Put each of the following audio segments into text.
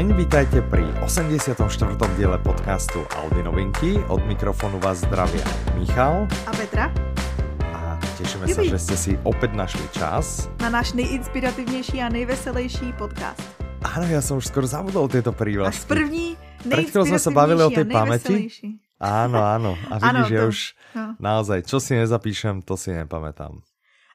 deň, vítajte pri 84. diele podcastu Audi novinky. Od mikrofonu vás zdravia Michal a Petra. A tešíme sa, že ste si opäť našli čas. Na náš nejinspirativnější a nejveselejší podcast. Áno, ja som už skoro zabudol tieto prívlastky. Až první Pred chvíľou sme sa bavili o tej pamäti. Áno, áno. A vidíš, že už no. naozaj, čo si nezapíšem, to si nepamätám.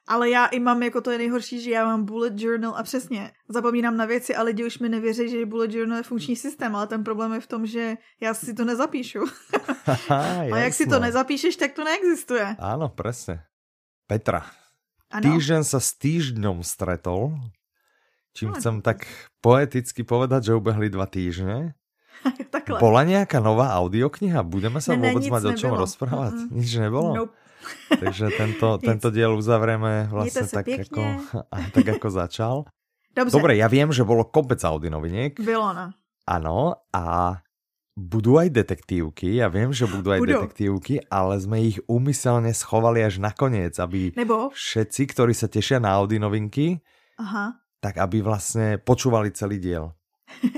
Ale já i mám, jako to je nejhorší, že já mám bullet journal a přesně zapomínám na věci a lidi už mi nevěří, že bullet journal je funkční systém, ale ten problém je v tom, že já si to nezapíšu. a jak si to nezapíšeš, tak to neexistuje. Áno, presne. Petra, ano. týždeň sa s týždňom stretol, čím no, chcem tak poeticky povedať, že ubehli dva týždne. Takhle. Bola nejaká nová audiokniha? Budeme sa ne, vôbec ne, mať nebylo. o čom rozprávať? Mm -mm. Nič nebolo? Nope. Takže tento, tento diel uzavrieme vlastne tak ako, tak ako začal. Dobře. Dobre, ja viem, že bolo kopec Audi noviniek. Bylo, no. Áno, a budú aj detektívky, ja viem, že budú aj budú. detektívky, ale sme ich úmyselne schovali až nakoniec, aby Nebo? všetci, ktorí sa tešia na Audi novinky, Aha. tak aby vlastne počúvali celý diel.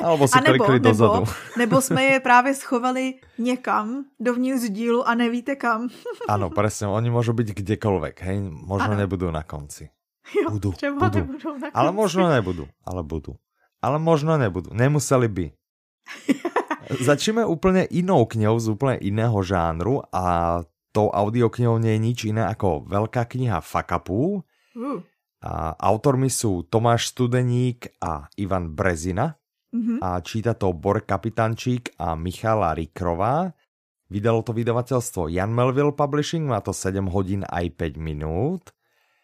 Alebo si nebo, klikli dozadu. Nebo, nebo jsme je právě schovali někam dovnitř dílu a nevíte kam. ano, presne, oni môžu byť kdekoľvek, hej, možno ano. nebudú na konci. Jo, budú, třeba budú. nebudou na konci. Ale možno nebudú, ale budú. Ale možno nebudú, nemuseli by. Začneme úplne inou knihou z úplne iného žánru a tou audioknihou nie je nič iné ako veľká kniha Fakapu. Uh. A autormi sú Tomáš Studeník a Ivan Brezina. Mm-hmm. A číta to Bor Kapitančík a Michala Rikrová. Vydalo to vydavateľstvo Jan Melville Publishing, má to 7 hodin aj 5 minút.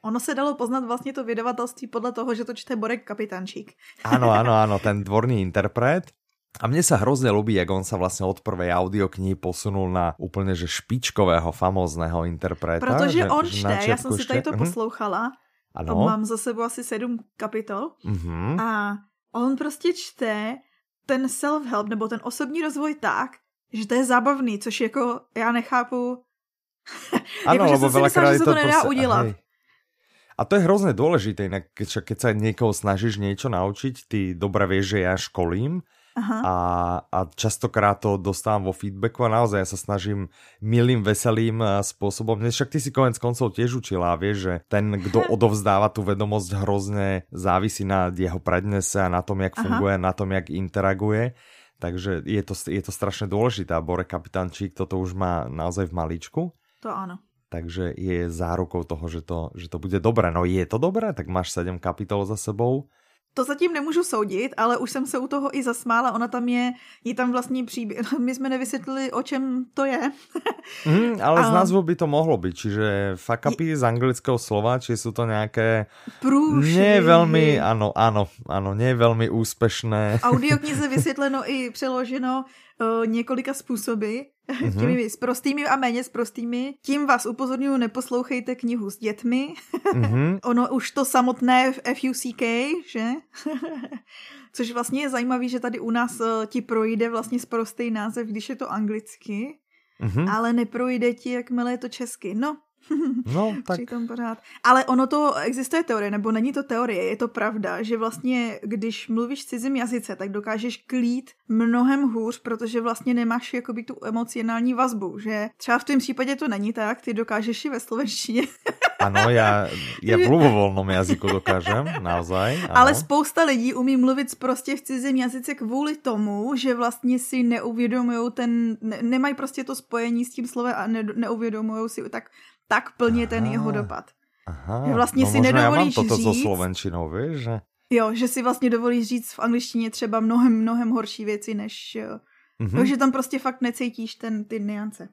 Ono se dalo poznat vlastně to vydavatelství podle toho, že to čte Borek Kapitančík. Áno, áno, áno, ten dvorný interpret. A mne sa hrozne ľubí, jak on sa vlastne od prvej audioknihy posunul na úplne že špičkového, famózného interpreta. Protože že, on čte, já jsem si tady to mhm. poslouchala. Ano. Mám za sebou asi sedm kapitol. Mm-hmm. A on prostě čte ten self-help nebo ten osobní rozvoj tak, že to je zábavný, což jako já nechápu. Ano, jako, lebo veľakrát že se to nedá prostě, udělat. Hej. A to je hrozně důležité, keď, keď sa niekoho snažíš niečo naučiť, ty dobre vieš, že ja školím, Aha. A, a častokrát to dostávam vo feedbacku a naozaj ja sa snažím milým, veselým eh, spôsobom. Dnes však ty si konec koncov tiež učila a vieš, že ten, kto odovzdáva tú vedomosť hrozne závisí na jeho prednese a na tom, jak funguje, Aha. na tom, jak interaguje. Takže je to, je to strašne dôležité a Bore Kapitančík toto už má naozaj v maličku. To áno. Takže je zárukou toho, že to, že to bude dobré. No je to dobré, tak máš 7 kapitol za sebou to zatím nemůžu soudit, ale už jsem se u toho i zasmála. Ona tam je, je tam vlastní příběh. My jsme nevysvětlili, o čem to je. Mm, ale a... z názvu by to mohlo být, čiže fuck upy z anglického slova, či jsou to nějaké... Průšvy. Nie velmi, ano, ano, ano, nie velmi úspěšné. Audioknize vysvětleno i přeloženo uh, několika způsoby mm-hmm. těmi prostými a méně s prostými. Tím vás upozorňuji, neposlouchejte knihu s dětmi. mm-hmm. ono už to samotné v FUCK, že? Což vlastně je zajímavé, že tady u nás uh, ti projde vlastně prostý název, když je to anglicky, mm-hmm. ale neprojde ti, jakmile je to česky. No, No, tak... Přitom pořád. Ale ono to, existuje teorie, nebo není to teorie, je to pravda, že vlastně, když mluvíš cizím jazyce, tak dokážeš klít mnohem hůř, protože vlastně nemáš jakoby tu emocionální vazbu, že třeba v tom případě to není tak, ty dokážeš i ve slovenštině. Ano, já, já v lubovolnom jazyku dokážem, naozaj. Ano. Ale spousta lidí umí mluvit prostě v cizím jazyce kvůli tomu, že vlastně si neuvědomují ten, ne, nemají prostě to spojení s tím slovem a ne, neuvědomují si tak tak plně Aha. ten jeho dopad. Aha, že vlastně no si nedovolíš já mám toto říct, so slovenčinou, víš, že? Jo, že si vlastně dovolíš říct v angličtině třeba mnohem, mnohem horší věci, než... Mm-hmm. Jo, že tam prostě fakt necítíš ten, ty niance.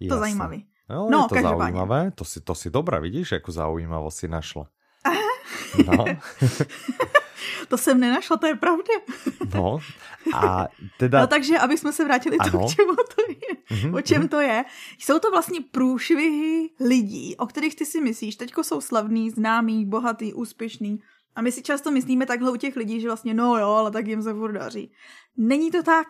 Jasne. To zajímavý. No, no je to zaujímavé, to si, to si dobré, vidíš, jakou zaujímavost si našla. No. to jsem nenašla, to je pravda. no, a teda... No takže, aby jsme se vrátili ano. to, k čemu to je. Mm-hmm. O čem to je. Jsou to vlastně průšvihy lidí, o kterých ty si myslíš, teďko jsou slavný, známý, bohatý, úspěšný. A my si často myslíme takhle u těch lidí, že vlastně no jo, ale tak jim se furt daří. Není to tak.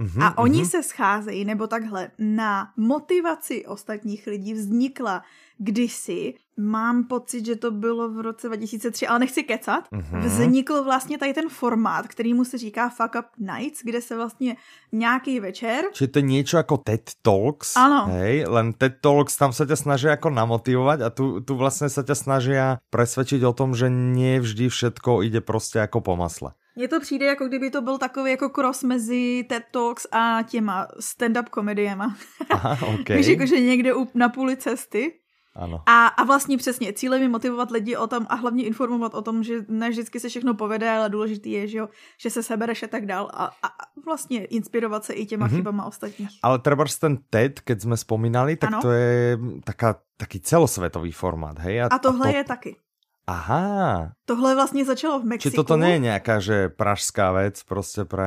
Mm-hmm, a oni mm-hmm. se scházejí, nebo takhle, na motivaci ostatních lidí vznikla kdysi, mám pocit, že to bylo v roce 2003, ale nechci kecat, mm-hmm. vznikl vlastně tady ten formát, který mu se říká Fuck Up Nights, kde se vlastně nějaký večer... Čiže to je něco jako TED Talks, ano. hej, len TED Talks, tam se tě snaží jako namotivovat a tu, tu vlastně se tě snaží presvědčit o tom, že nie vždy všetko ide prostě jako po masle. Mně to přijde, jako kdyby to byl takový jako cross mezi TED Talks a těma stand-up komediema. Aha, okay. Víš, jako, že někde na půli cesty. Ano. A, a vlastně přesně, cílem je motivovat lidi o tom a hlavně informovat o tom, že ne vždycky se všechno povede, ale důležitý je, že, jo, že se sebereš a tak dál a, a vlastně inspirovat se i těma mm-hmm. chybama ostatních. Ale třeba ten TED, keď jsme vzpomínali, tak ano. to je taká, taký celosvětový formát, hej? A, a tohle a to... je taky. Aha. Tohle vlastně začalo v Mexiku. Či toto je nějaká, že pražská věc prostě pro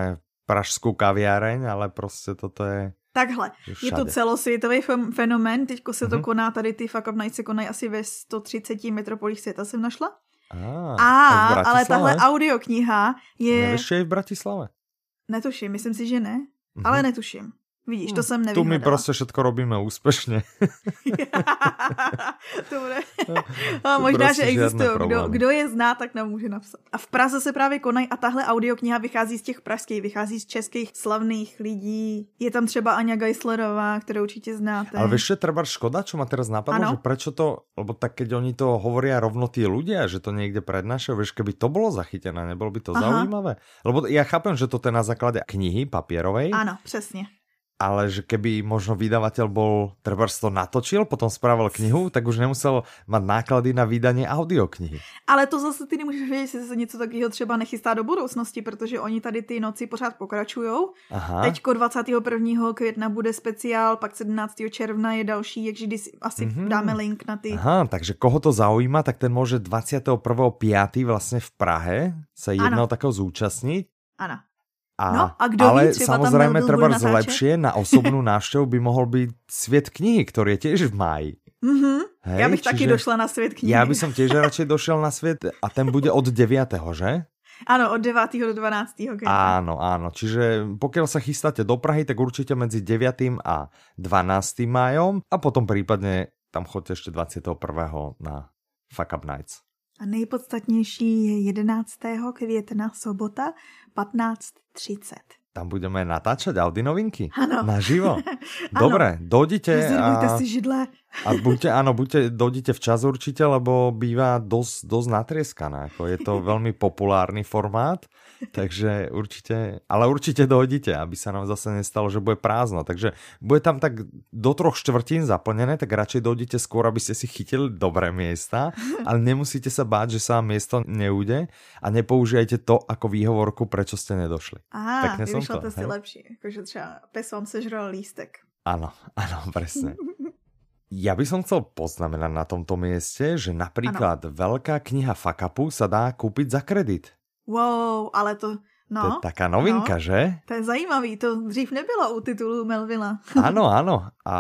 pražskou kaviareň, ale prostě toto je... Takhle, je to celosvětový fenomén, teďko se to mm-hmm. koná, tady ty Fuck Up Nights se konají asi ve 130 metropolích světa, jsem našla. Ah, a, ale tahle audiokniha je... Nevíš, je v Bratislave? Netuším, myslím si, že ne, mm-hmm. ale netuším. Vidíš, to hm, jsem nevyhledala. Tu my prostě všetko robíme úspěšně. Dobre. A možná, prostě že existují. Kdo, kdo je zná, tak nám může napsat. A v Praze se právě konají a tahle audiokniha vychází z těch pražských, vychází z českých slavných lidí. Je tam třeba Anja Geislerová, kterou určitě znáte. Ale víš, že třeba škoda, čo ma teraz napadlo, že prečo to, lebo tak keď oni to hovoria rovno tí ľudia, že to niekde prednášajú, vieš, keby to bolo zachytené, nebolo by to Aha. zaujímavé. Lebo ja chápem, že to je na základe knihy papierovej. Ano, přesně ale že keby možno vydavateľ bol, treba to natočil, potom spravil knihu, tak už nemusel mať náklady na vydanie audioknihy. Ale to zase ty nemůžeš vědět, jestli se něco takového třeba nechystá do budoucnosti, protože oni tady ty noci pořád pokračují. Teďko 21. května bude speciál, pak 17. června je další, takže asi mm-hmm. dáme link na ty. Aha, takže koho to zaujíma, tak ten může 21.5. vlastně v Prahe se jednoho takého zúčastnit. Ano. A, no, a kdo ale ví, samozrejme treba lepšie na osobnú návštevu by mohol byť Svět knihy, ktorý je tiež v máji. Mm-hmm. Hej, já bych taky došla na svět knihy. Já bych som tiež radšej došel na svět a ten bude od 9. že? Ano, od 9. do 12. Května. Áno, áno. Čiže pokiaľ sa chystáte do Prahy, tak určite medzi 9. a 12. májom a potom prípadne tam choďte ešte 21. na Fuck Up Nights. A nejpodstatnější je 11. května, sobota, 15.30. Tam budeme natáčať Audi novinky. Ano. Naživo. Dobre, dojdite. A, si židle. A buďte, áno, buďte, dojdite včas určite, lebo bývá dosť, dosť natrieskaná. Ako je to veľmi populárny formát, takže určite, ale určite dojdite, aby sa nám zase nestalo, že bude prázdno. Takže bude tam tak do troch štvrtín zaplnené, tak radšej dojdite skôr, aby ste si chytili dobré miesta, ale nemusíte sa báť, že sa vám miesto neude a nepoužijete to ako výhovorku, prečo ste nedošli. Aha, vyšlo to, to si lepší, jakože třeba pes vám sežral lístek. Ano, ano, presne. Ja by som chcel poznamenať na tomto mieste, že napríklad ano. veľká kniha Fakapu sa dá kúpiť za kredit. Wow, ale to... No, to je taká novinka, no, že? To je zajímavý, to dřív nebylo u titulu Melvila. Áno, áno. A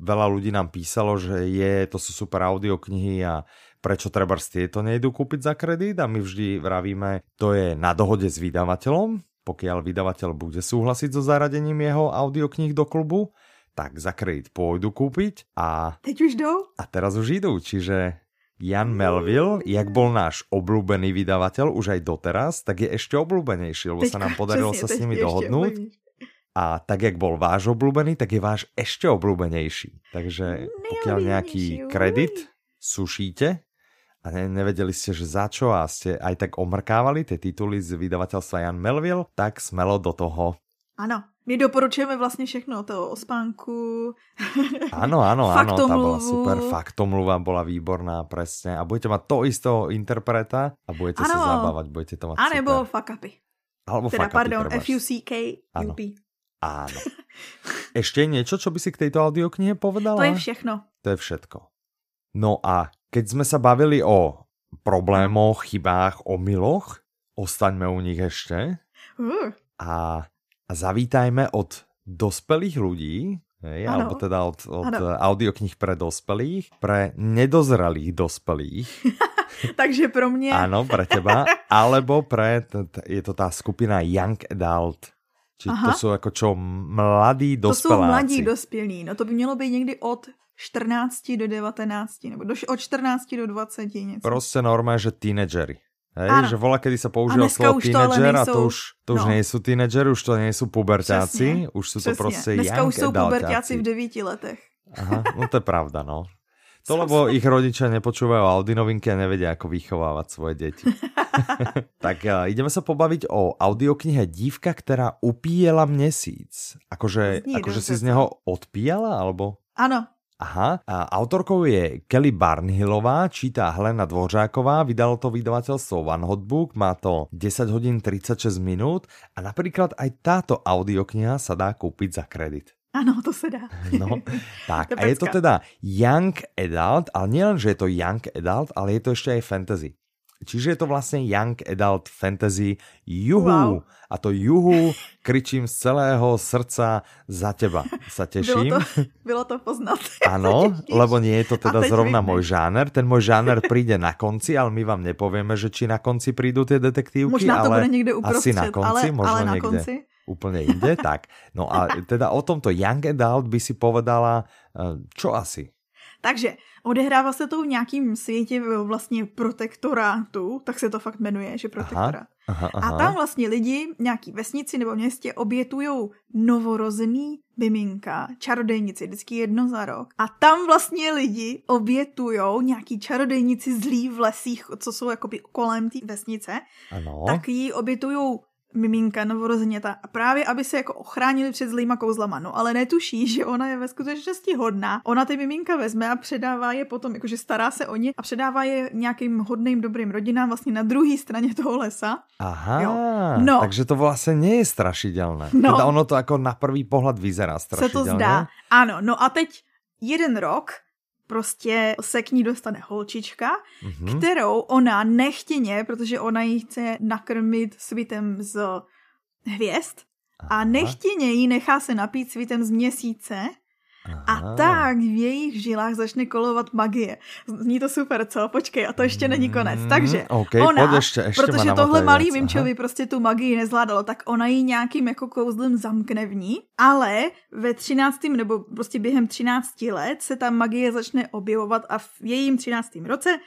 veľa ľudí nám písalo, že je, to sú super audioknihy a prečo treba tieto nejdu kúpiť za kredit a my vždy vravíme, to je na dohode s vydavateľom, pokiaľ vydavateľ bude súhlasiť so zaradením jeho audioknih do klubu, tak za kredit pôjdu kúpiť a... Teď už jdou? A teraz už idú, čiže Jan Melville, jak bol náš obľúbený vydavateľ už aj doteraz, tak je ešte obľúbenejší, lebo Teďka, sa nám podarilo sa s nimi dohodnúť. A tak, jak bol váš obľúbený, tak je váš ešte obľúbenejší. Takže pokiaľ nejaký kredit sušíte, a ne, nevedeli ste, že za čo a ste aj tak omrkávali tie tituly z vydavateľstva Jan Melville, tak smelo do toho. Ano, my doporučujeme vlastně všechno, to o spánku. Áno, áno, áno, tá bola super, faktomluva bola výborná, presne. A budete mať to istého interpreta a budete ano. sa zabávať, budete to mať A nebo fuck upy. Alebo teda, fuck pardon, F-U-C-K-U-P. Áno. Ešte niečo, čo by si k tejto audioknihe povedala? To je všechno. To je všetko. No a keď sme sa bavili o problémoch, chybách, omyloch, ostaňme u nich ešte. Uh. A, a zavítajme od dospelých ľudí, hej, alebo teda od, od audioknih pre dospelých, pre nedozralých dospelých. Takže pro mě. Áno, pre teba. Alebo pre, je to tá skupina Young Adult Či Aha. to jsou jako čo, mladí dospeláci? To jsou mladí dospělí, no to by mělo být někdy od 14 do 19, nebo do, od 14 do 20 něco. Prostě normálně, že teenagery. Hej, ano. že vola, kedy sa používal slovo teenager a to už, to už no. nie sú teenagery, už to nie sú pubertáci, Přesně. už sú to prostě Dneska už sú pubertáci v 9 letech. Aha, no to je pravda, no. To lebo ich rodičia nepočúvajú Audi novinky a nevedia, ako vychovávať svoje deti. tak uh, ideme sa pobaviť o audioknihe Dívka, ktorá upíjela měsíc. Akože, akože si z neho odpíjala, alebo? Ano, Aha, a autorkou je Kelly Barnhillová, čítá Helena Dvořáková, vydalo to vydavateľstvo One Hot Book, má to 10 hodín 36 minút a napríklad aj táto audiokniha sa dá kúpiť za kredit. Ano, to se dá. No, tak a je to teda Young Adult, ale nielen, že je to Young Adult, ale je to ešte aj fantasy. Čiže je to vlastně young adult fantasy juhu. Wow. A to juhu kričím z celého srdca za teba. Sa teším. Bylo to, bylo to poznat. Ano, lebo nie je to teda zrovna vidne. môj žáner. Ten môj žáner príde na konci, ale my vám nepovieme, že či na konci prídu tie detektívky. Možná to ale bude někde uprostřed, asi na konci, ale, možno ale na niekde. konci úplne inde. tak, no a teda o tomto Young Adult by si povedala, eh, čo asi? Takže odehrává se to v nějakým světě vlastně protektorátu, tak se to fakt jmenuje, že protektorát. Aha, aha, aha. A tam vlastně lidi, nějaký vesnici nebo městě obětujou novorozený miminka, čarodejnici, vždycky jedno za rok. A tam vlastně lidi obětujou nějaký čarodejnici zlí v lesích, co jsou jakoby kolem té vesnice. Ano. Tak ji obětujou miminka novorozeněta a právě aby se jako ochránili před zlýma kouzlama, no ale netuší, že ona je ve skutečnosti hodná. Ona ty miminka vezme a předává je potom, jakože stará se o ně a předává je nějakým hodným dobrým rodinám vlastně na druhé straně toho lesa. Aha, jo. No. takže to vlastně nie je strašidelné. No. Teda ono to jako na prvý pohled vyzerá strašidelně. Se to zdá. Ano, no a teď jeden rok prostě se k ní dostane holčička, mm-hmm. kterou ona nechtěně, protože ona ji chce nakrmit svitem z hvězd Aha. a nechtěně ji nechá se napít svitem z měsíce Aha. A tak v jejich žilách začne kolovat magie. Zní to super, co? Počkej, a to ještě není konec. Mm, Takže okay, ona, ještě, ještě protože tohle malý Vimčovi prostě tu magii nezvládalo, tak ona ji nějakým jako kouzlem zamkne v ní, ale ve 13. nebo prostě během 13 let se ta magie začne objevovat a v jejím 13. roce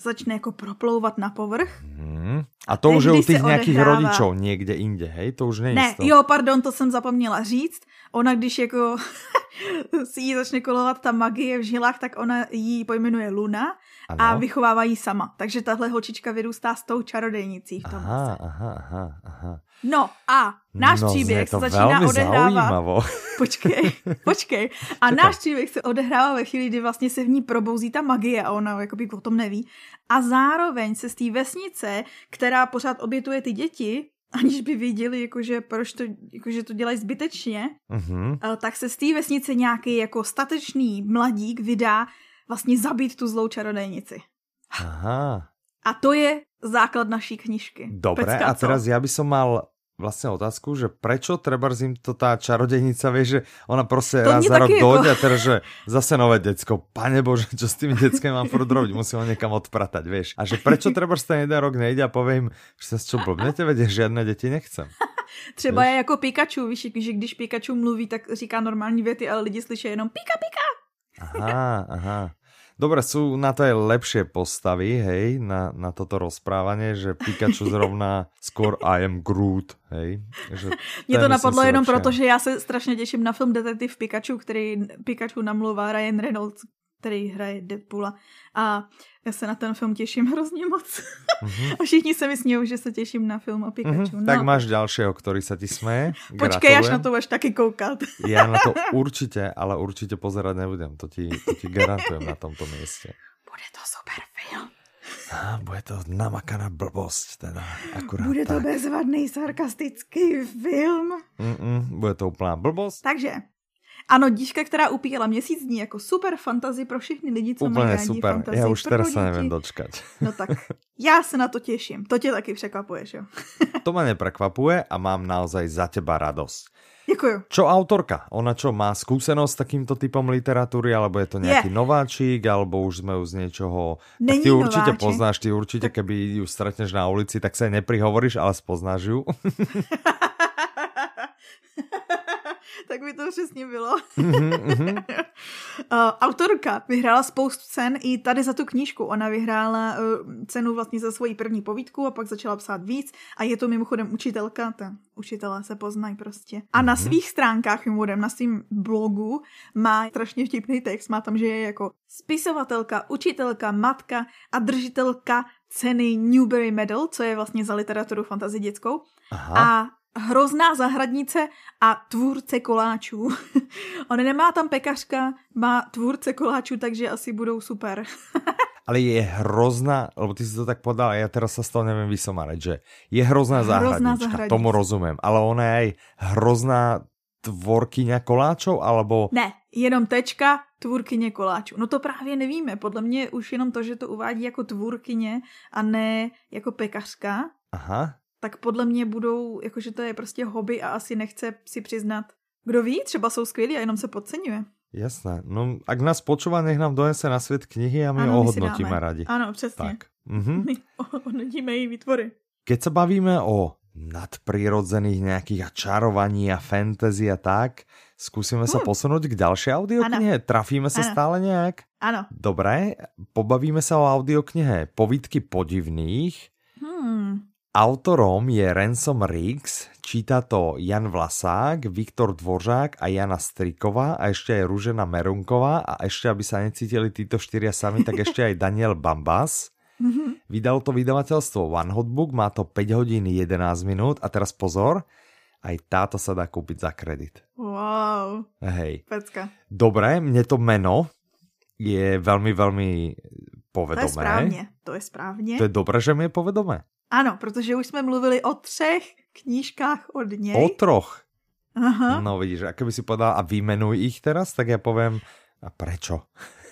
začne jako proplouvat na povrch. Hmm. A to už je u těch nějakých rodičů někde jinde, hej? To už není Ne, jo, pardon, to jsem zapomněla říct. Ona, když jako si jí začne kolovat ta magie v žilách, tak ona jí pojmenuje Luna ano. a vychovává jí sama. Takže tahle holčička vyrůstá s tou čarodejnicí v tom aha, aha, aha, aha. No a náš no, příběh se začíná odehrávat. Počkej, počkej. A Čekaj. náš příběh se odehrává ve chvíli, kdy vlastně se v ní probouzí ta magie a ona jakoby o tom neví. A zároveň se z té vesnice, která pořád obětuje ty děti, aniž by viděli, jakože proč to, jakože to dělají zbytečně, uh-huh. tak se z té vesnice nějaký jako statečný mladík vydá vlastně zabít tu zlou čarodejnici. Aha. A to je základ naší knižky. Dobré, Pecka, a teraz ja by som mal vlastně otázku, že prečo treba zim to tá čarodejnica, vie, že ona prostě to raz za rok jako... dojde a teraz, že zase nové decko, pane bože, čo s tými deckami mám furt robiť, musím ho někam odpratať, vieš. A že prečo treba ten jeden rok nejde a povím, že sa čo blbnete, veď žiadne deti nechcem. Třeba víš? je jako Pikachu, víš, že když Pikachu mluví, tak říká normální věty, ale lidi slyší jenom pika, pika. Aha, aha. Dobre, sú na to aj lepšie postavy, hej, na, na toto rozprávanie, že Pikachu zrovna skôr I am Groot, hej. Že Mě to napadlo jenom proto, že já se strašně těším na film Detektiv Pikachu, který Pikachu namluvá Ryan Reynolds, který hraje Deadpoola. A já se na ten film těším hrozně moc. Mm-hmm. A všichni se mi smějou, že se těším na film o Pikachu. Mm-hmm. No. Tak máš dalšího, který se ti směje. Počkej, až na to budeš taky koukat. Já na to určitě, ale určitě pozerať nebudem. To ti, to ti garantujem na tomto místě. Bude to super film. A bude to namakaná blbost, teda akurát Bude to tak. bezvadný sarkastický film. Mm-mm, bude to úplná blbost. Takže ano, dívka, která upíjela měsíc dní jako super fantazy pro všechny lidi, co Úplně mají rádi super. fantazy. Já už teraz se nevím dočkat. No tak, já se na to těším. To tě taky překvapuje, že jo? to mě neprekvapuje a mám naozaj za teba radost. Děkuju. Čo autorka? Ona čo, má skúsenosť s takýmto typom literatury, alebo je to nejaký je. nováčik, alebo už sme ju z niečoho... Není tak ty určite nováčik. poznáš, ty určite, tak... keby ju stretneš na ulici, tak sa neprihovoríš, ale spoznáš ju. to přesně bylo. uh, autorka vyhrála spoustu cen i tady za tu knížku. Ona vyhrála uh, cenu vlastně za svoji první povídku a pak začala psát víc a je to mimochodem učitelka, ta učitelé se poznají prostě. A na mhm. svých stránkách, mimochodem, na svém blogu má strašně vtipný text, má tam, že je jako spisovatelka, učitelka, matka a držitelka ceny Newbery Medal, co je vlastně za literaturu fantazi dětskou. Aha. A hrozná zahradnice a tvůrce koláčů. On nemá tam pekařka, má tvůrce koláčů, takže asi budou super. ale je hrozná, lebo ty si to tak podal, ja teraz sa z toho neviem vysomarať, že je hrozná hrozná tomu rozumiem, ale ona je aj hrozná tvorkyňa koláčov, alebo... Ne, jenom tečka, tvůrkyně koláčů. No to právě nevíme, podle mě už jenom to, že to uvádí jako tvůrkyně a ne jako pekařka. Aha tak podle mě budou, jakože to je prostě hobby a asi nechce si přiznat. Kdo ví, třeba jsou skvělí a jenom se podceňuje. Jasné. No, ak nás počúva, nech nám donese na svět knihy a my ano, ohodnotíme my radi. Ano, přesně. Tak. Mhm. My ohodnotíme její výtvory. Keď se bavíme o nadprirodzených nějakých a čarovaní a fantasy a tak, skúsime uh. sa posunúť k ďalšej audioknihe? Ano. Trafíme sa ano. stále nejak? Ano. Dobré, pobavíme sa o audioknihe Povídky podivných. Hmm. Autorom je Ransom Riggs, číta to Jan Vlasák, Viktor Dvořák a Jana Striková a ešte aj Ružena Merunková a ešte, aby sa necítili títo štyria sami, tak ešte aj Daniel Bambas. Mhm. Vydal to vydavateľstvo One Hot Book, má to 5 hodín 11 minút a teraz pozor, aj táto sa dá kúpiť za kredit. Wow. Hej. Pecka. Dobre, mne to meno je veľmi, veľmi povedomé. To je správně, to je správně. To je dobré, že mi je povedomé. Ano, protože už jsme mluvili o třech knížkách od něj. O troch? Aha. No vidíš, a keby si povedal a vymenuj ich teraz, tak ja poviem, a prečo?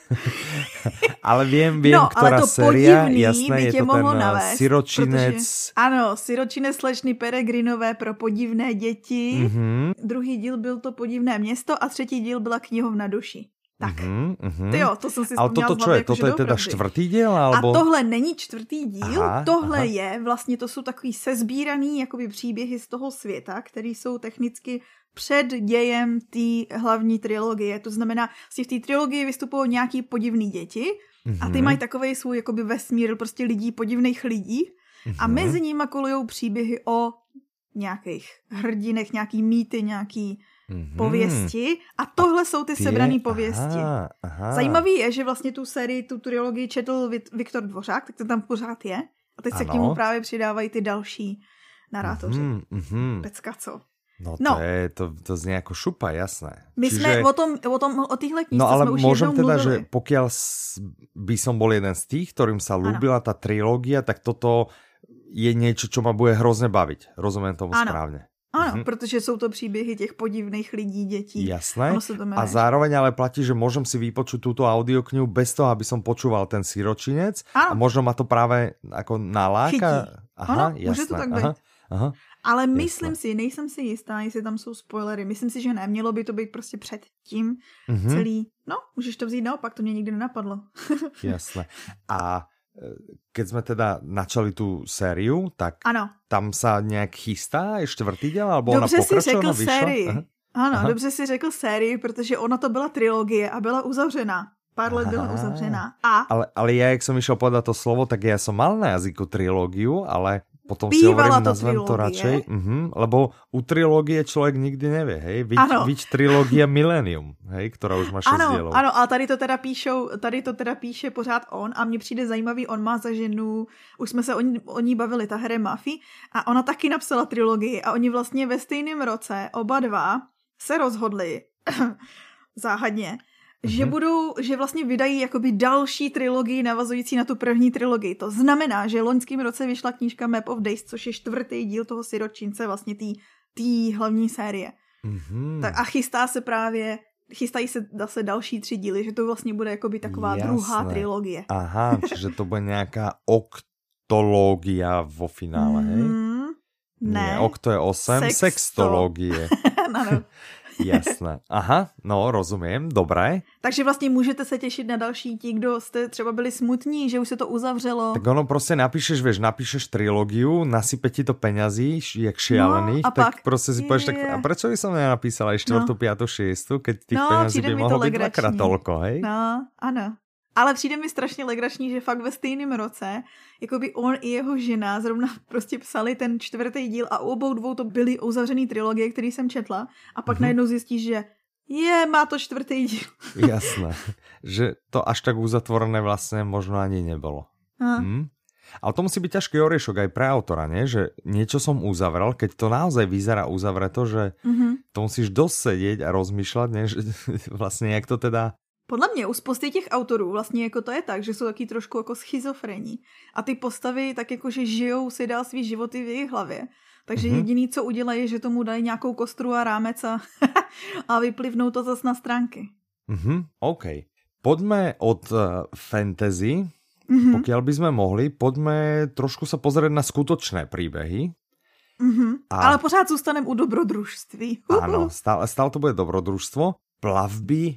ale viem, viem, no, ktorá ale to séria, jasné, je to ten eh, navést, Siročinec. Protože, ano, Siročinec slečny Peregrinové pro podivné děti. Mm-hmm. Druhý díl byl to podivné město a třetí díl byla knihovna duši. Tak, uh-huh, uh-huh. Ty jo, to jsem si Ale toto čo je? Jako, toto je teda čtvrtý díl? Alebo... A tohle není čtvrtý díl, aha, tohle aha. je, vlastně to jsou takový sezbíraný jakoby příběhy z toho světa, které jsou technicky před dějem té hlavní trilogie. To znamená, si v té trilogii vystupují nějaký podivný děti uh-huh. a ty mhm. mají takový svůj jakoby vesmír prostě lidí, podivných lidí uh-huh. a mezi nimi kolují příběhy o nějakých hrdinech, nějaký mýty, nějaký mm-hmm. pověsti a tohle jsou ty, ty sebrané pověsti. Aha, aha. Zajímavý je, že vlastně tu sérii, tu trilogii četl Viktor Dvořák, tak to tam pořád je. A teď ano. se k němu právě přidávají ty další narátoři. Mm-hmm. Pecka co? No, no. To, je, to, to zní jako šupa, jasné. My Čiže... jsme o tom, o tom, o týchhle knížce No ale jsme už môžem teda, mluvili. že pokiaľ by som bol jeden z tých, ktorým sa ľúbila tá trilógia, tak toto je niečo, čo ma bude hrozně bavit. Rozumím tomu ano. správně. Ano, mm-hmm. protože jsou to příběhy těch podivných lidí, dětí. Jasné. A zároveň ale platí, že můžem si vypočuť túto audioknihu bez toho, aby som počúval ten siročinec. Ano. A možno ma to právě jako naláka. Chytí. Aha, ano, jasné. může to tak být. Aha, aha. Ale jasné. myslím si, nejsem si jistá, jestli tam jsou spoilery. Myslím si, že ne. Mělo by to být prostě předtím mm-hmm. celý. No, můžeš to vzít naopak, to mě nikdy nenapadlo. jasné. A keď sme teda načali tú sériu, tak ano. tam sa nejak chystá je čtvrtý díl, alebo dobře ona pokračuje, si řekl sérii. Ano, Aha. dobře si řekl sérii, protože ona to byla trilogie a byla uzavřená. Pár let byla uzavřená. A... Ale, ale ja, jak som išiel povedať to slovo, tak ja som mal na jazyku trilógiu, ale Potom si hovorím, to nazvem trilógie. to radšej, uh-huh, lebo u trilógie člověk nikdy nevie, hej, viď, viď trilógia Millennium, hej, která už má šest ano, dielov. Ano, a tady to teda píšou, tady to teda píše pořád on a mně přijde zajímavý, on má za ženu, už jsme se o ní, o ní bavili, ta Hera Mafy, a ona taky napsala trilogii a oni vlastně ve stejném roce, oba dva, se rozhodli, záhadně, že mhm. budou, že vlastně vydají jakoby další trilogii navazující na tu první trilogii. To znamená, že loňským roce vyšla knížka Map of Days, což je čtvrtý díl toho siročince, vlastně té hlavní série. Mm-hmm. Tak a chystá se právě chystají se zase další tři díly, že to vlastně bude jakoby taková Jasné. druhá trilogie. Aha, čiže to bude nějaká oktologia vo finále, hej? Mm, ne. Nie, okto je osm, sextologie. ano. Jasné. Aha, no, rozumím, dobré. Takže vlastně můžete se těšit na další ti, kdo jste třeba byli smutní, že už se to uzavřelo. Tak ono prostě napíšeš, vieš, napíšeš trilógiu, nasype ti to peňazí, jak šialených, no, tak pak... prostě si povieš, tak a prečo by som nenapísala aj 4., no. 5., 6., keď tých no, peňazí by mohlo byť dvakrát toľko, hej? No, ano. Ale přijde mi strašně legrační, že fakt ve stejném roce, jako by on i jeho žena zrovna prostě psali ten čtvrtý díl a u obou dvou to byly uzavřený trilogie, který jsem četla a pak mm-hmm. najednou zjistíš, že je, má to čtvrtý díl. Jasné, že to až tak uzatvorené vlastně možno ani nebylo. Hm? Ale to musí byť ťažký oriešok aj pre autora, nie? že niečo som uzavrel, keď to naozaj vyzerá uzavreto, že mm-hmm. to musíš dosť sedieť a rozmýšľať, nie? že vlastne jak to teda podle mě u spousty těch autorů vlastně jako to je tak, že jsou taky trošku jako schizofrení. A ty postavy tak jako, že žijou si dál svý životy v jejich hlavě. Takže mm-hmm. jediný, co udělají, je, že tomu dají nějakou kostru a rámec a, a vyplivnou to zase na stránky. Mm-hmm, OK. Pojďme od uh, fantasy, mm-hmm. pokud by mohli, pojďme trošku se pozrieť na skutočné příběhy. Mm-hmm. A... Ale pořád zůstaneme u dobrodružství. Ano, stále, stále to bude dobrodružstvo. Plavby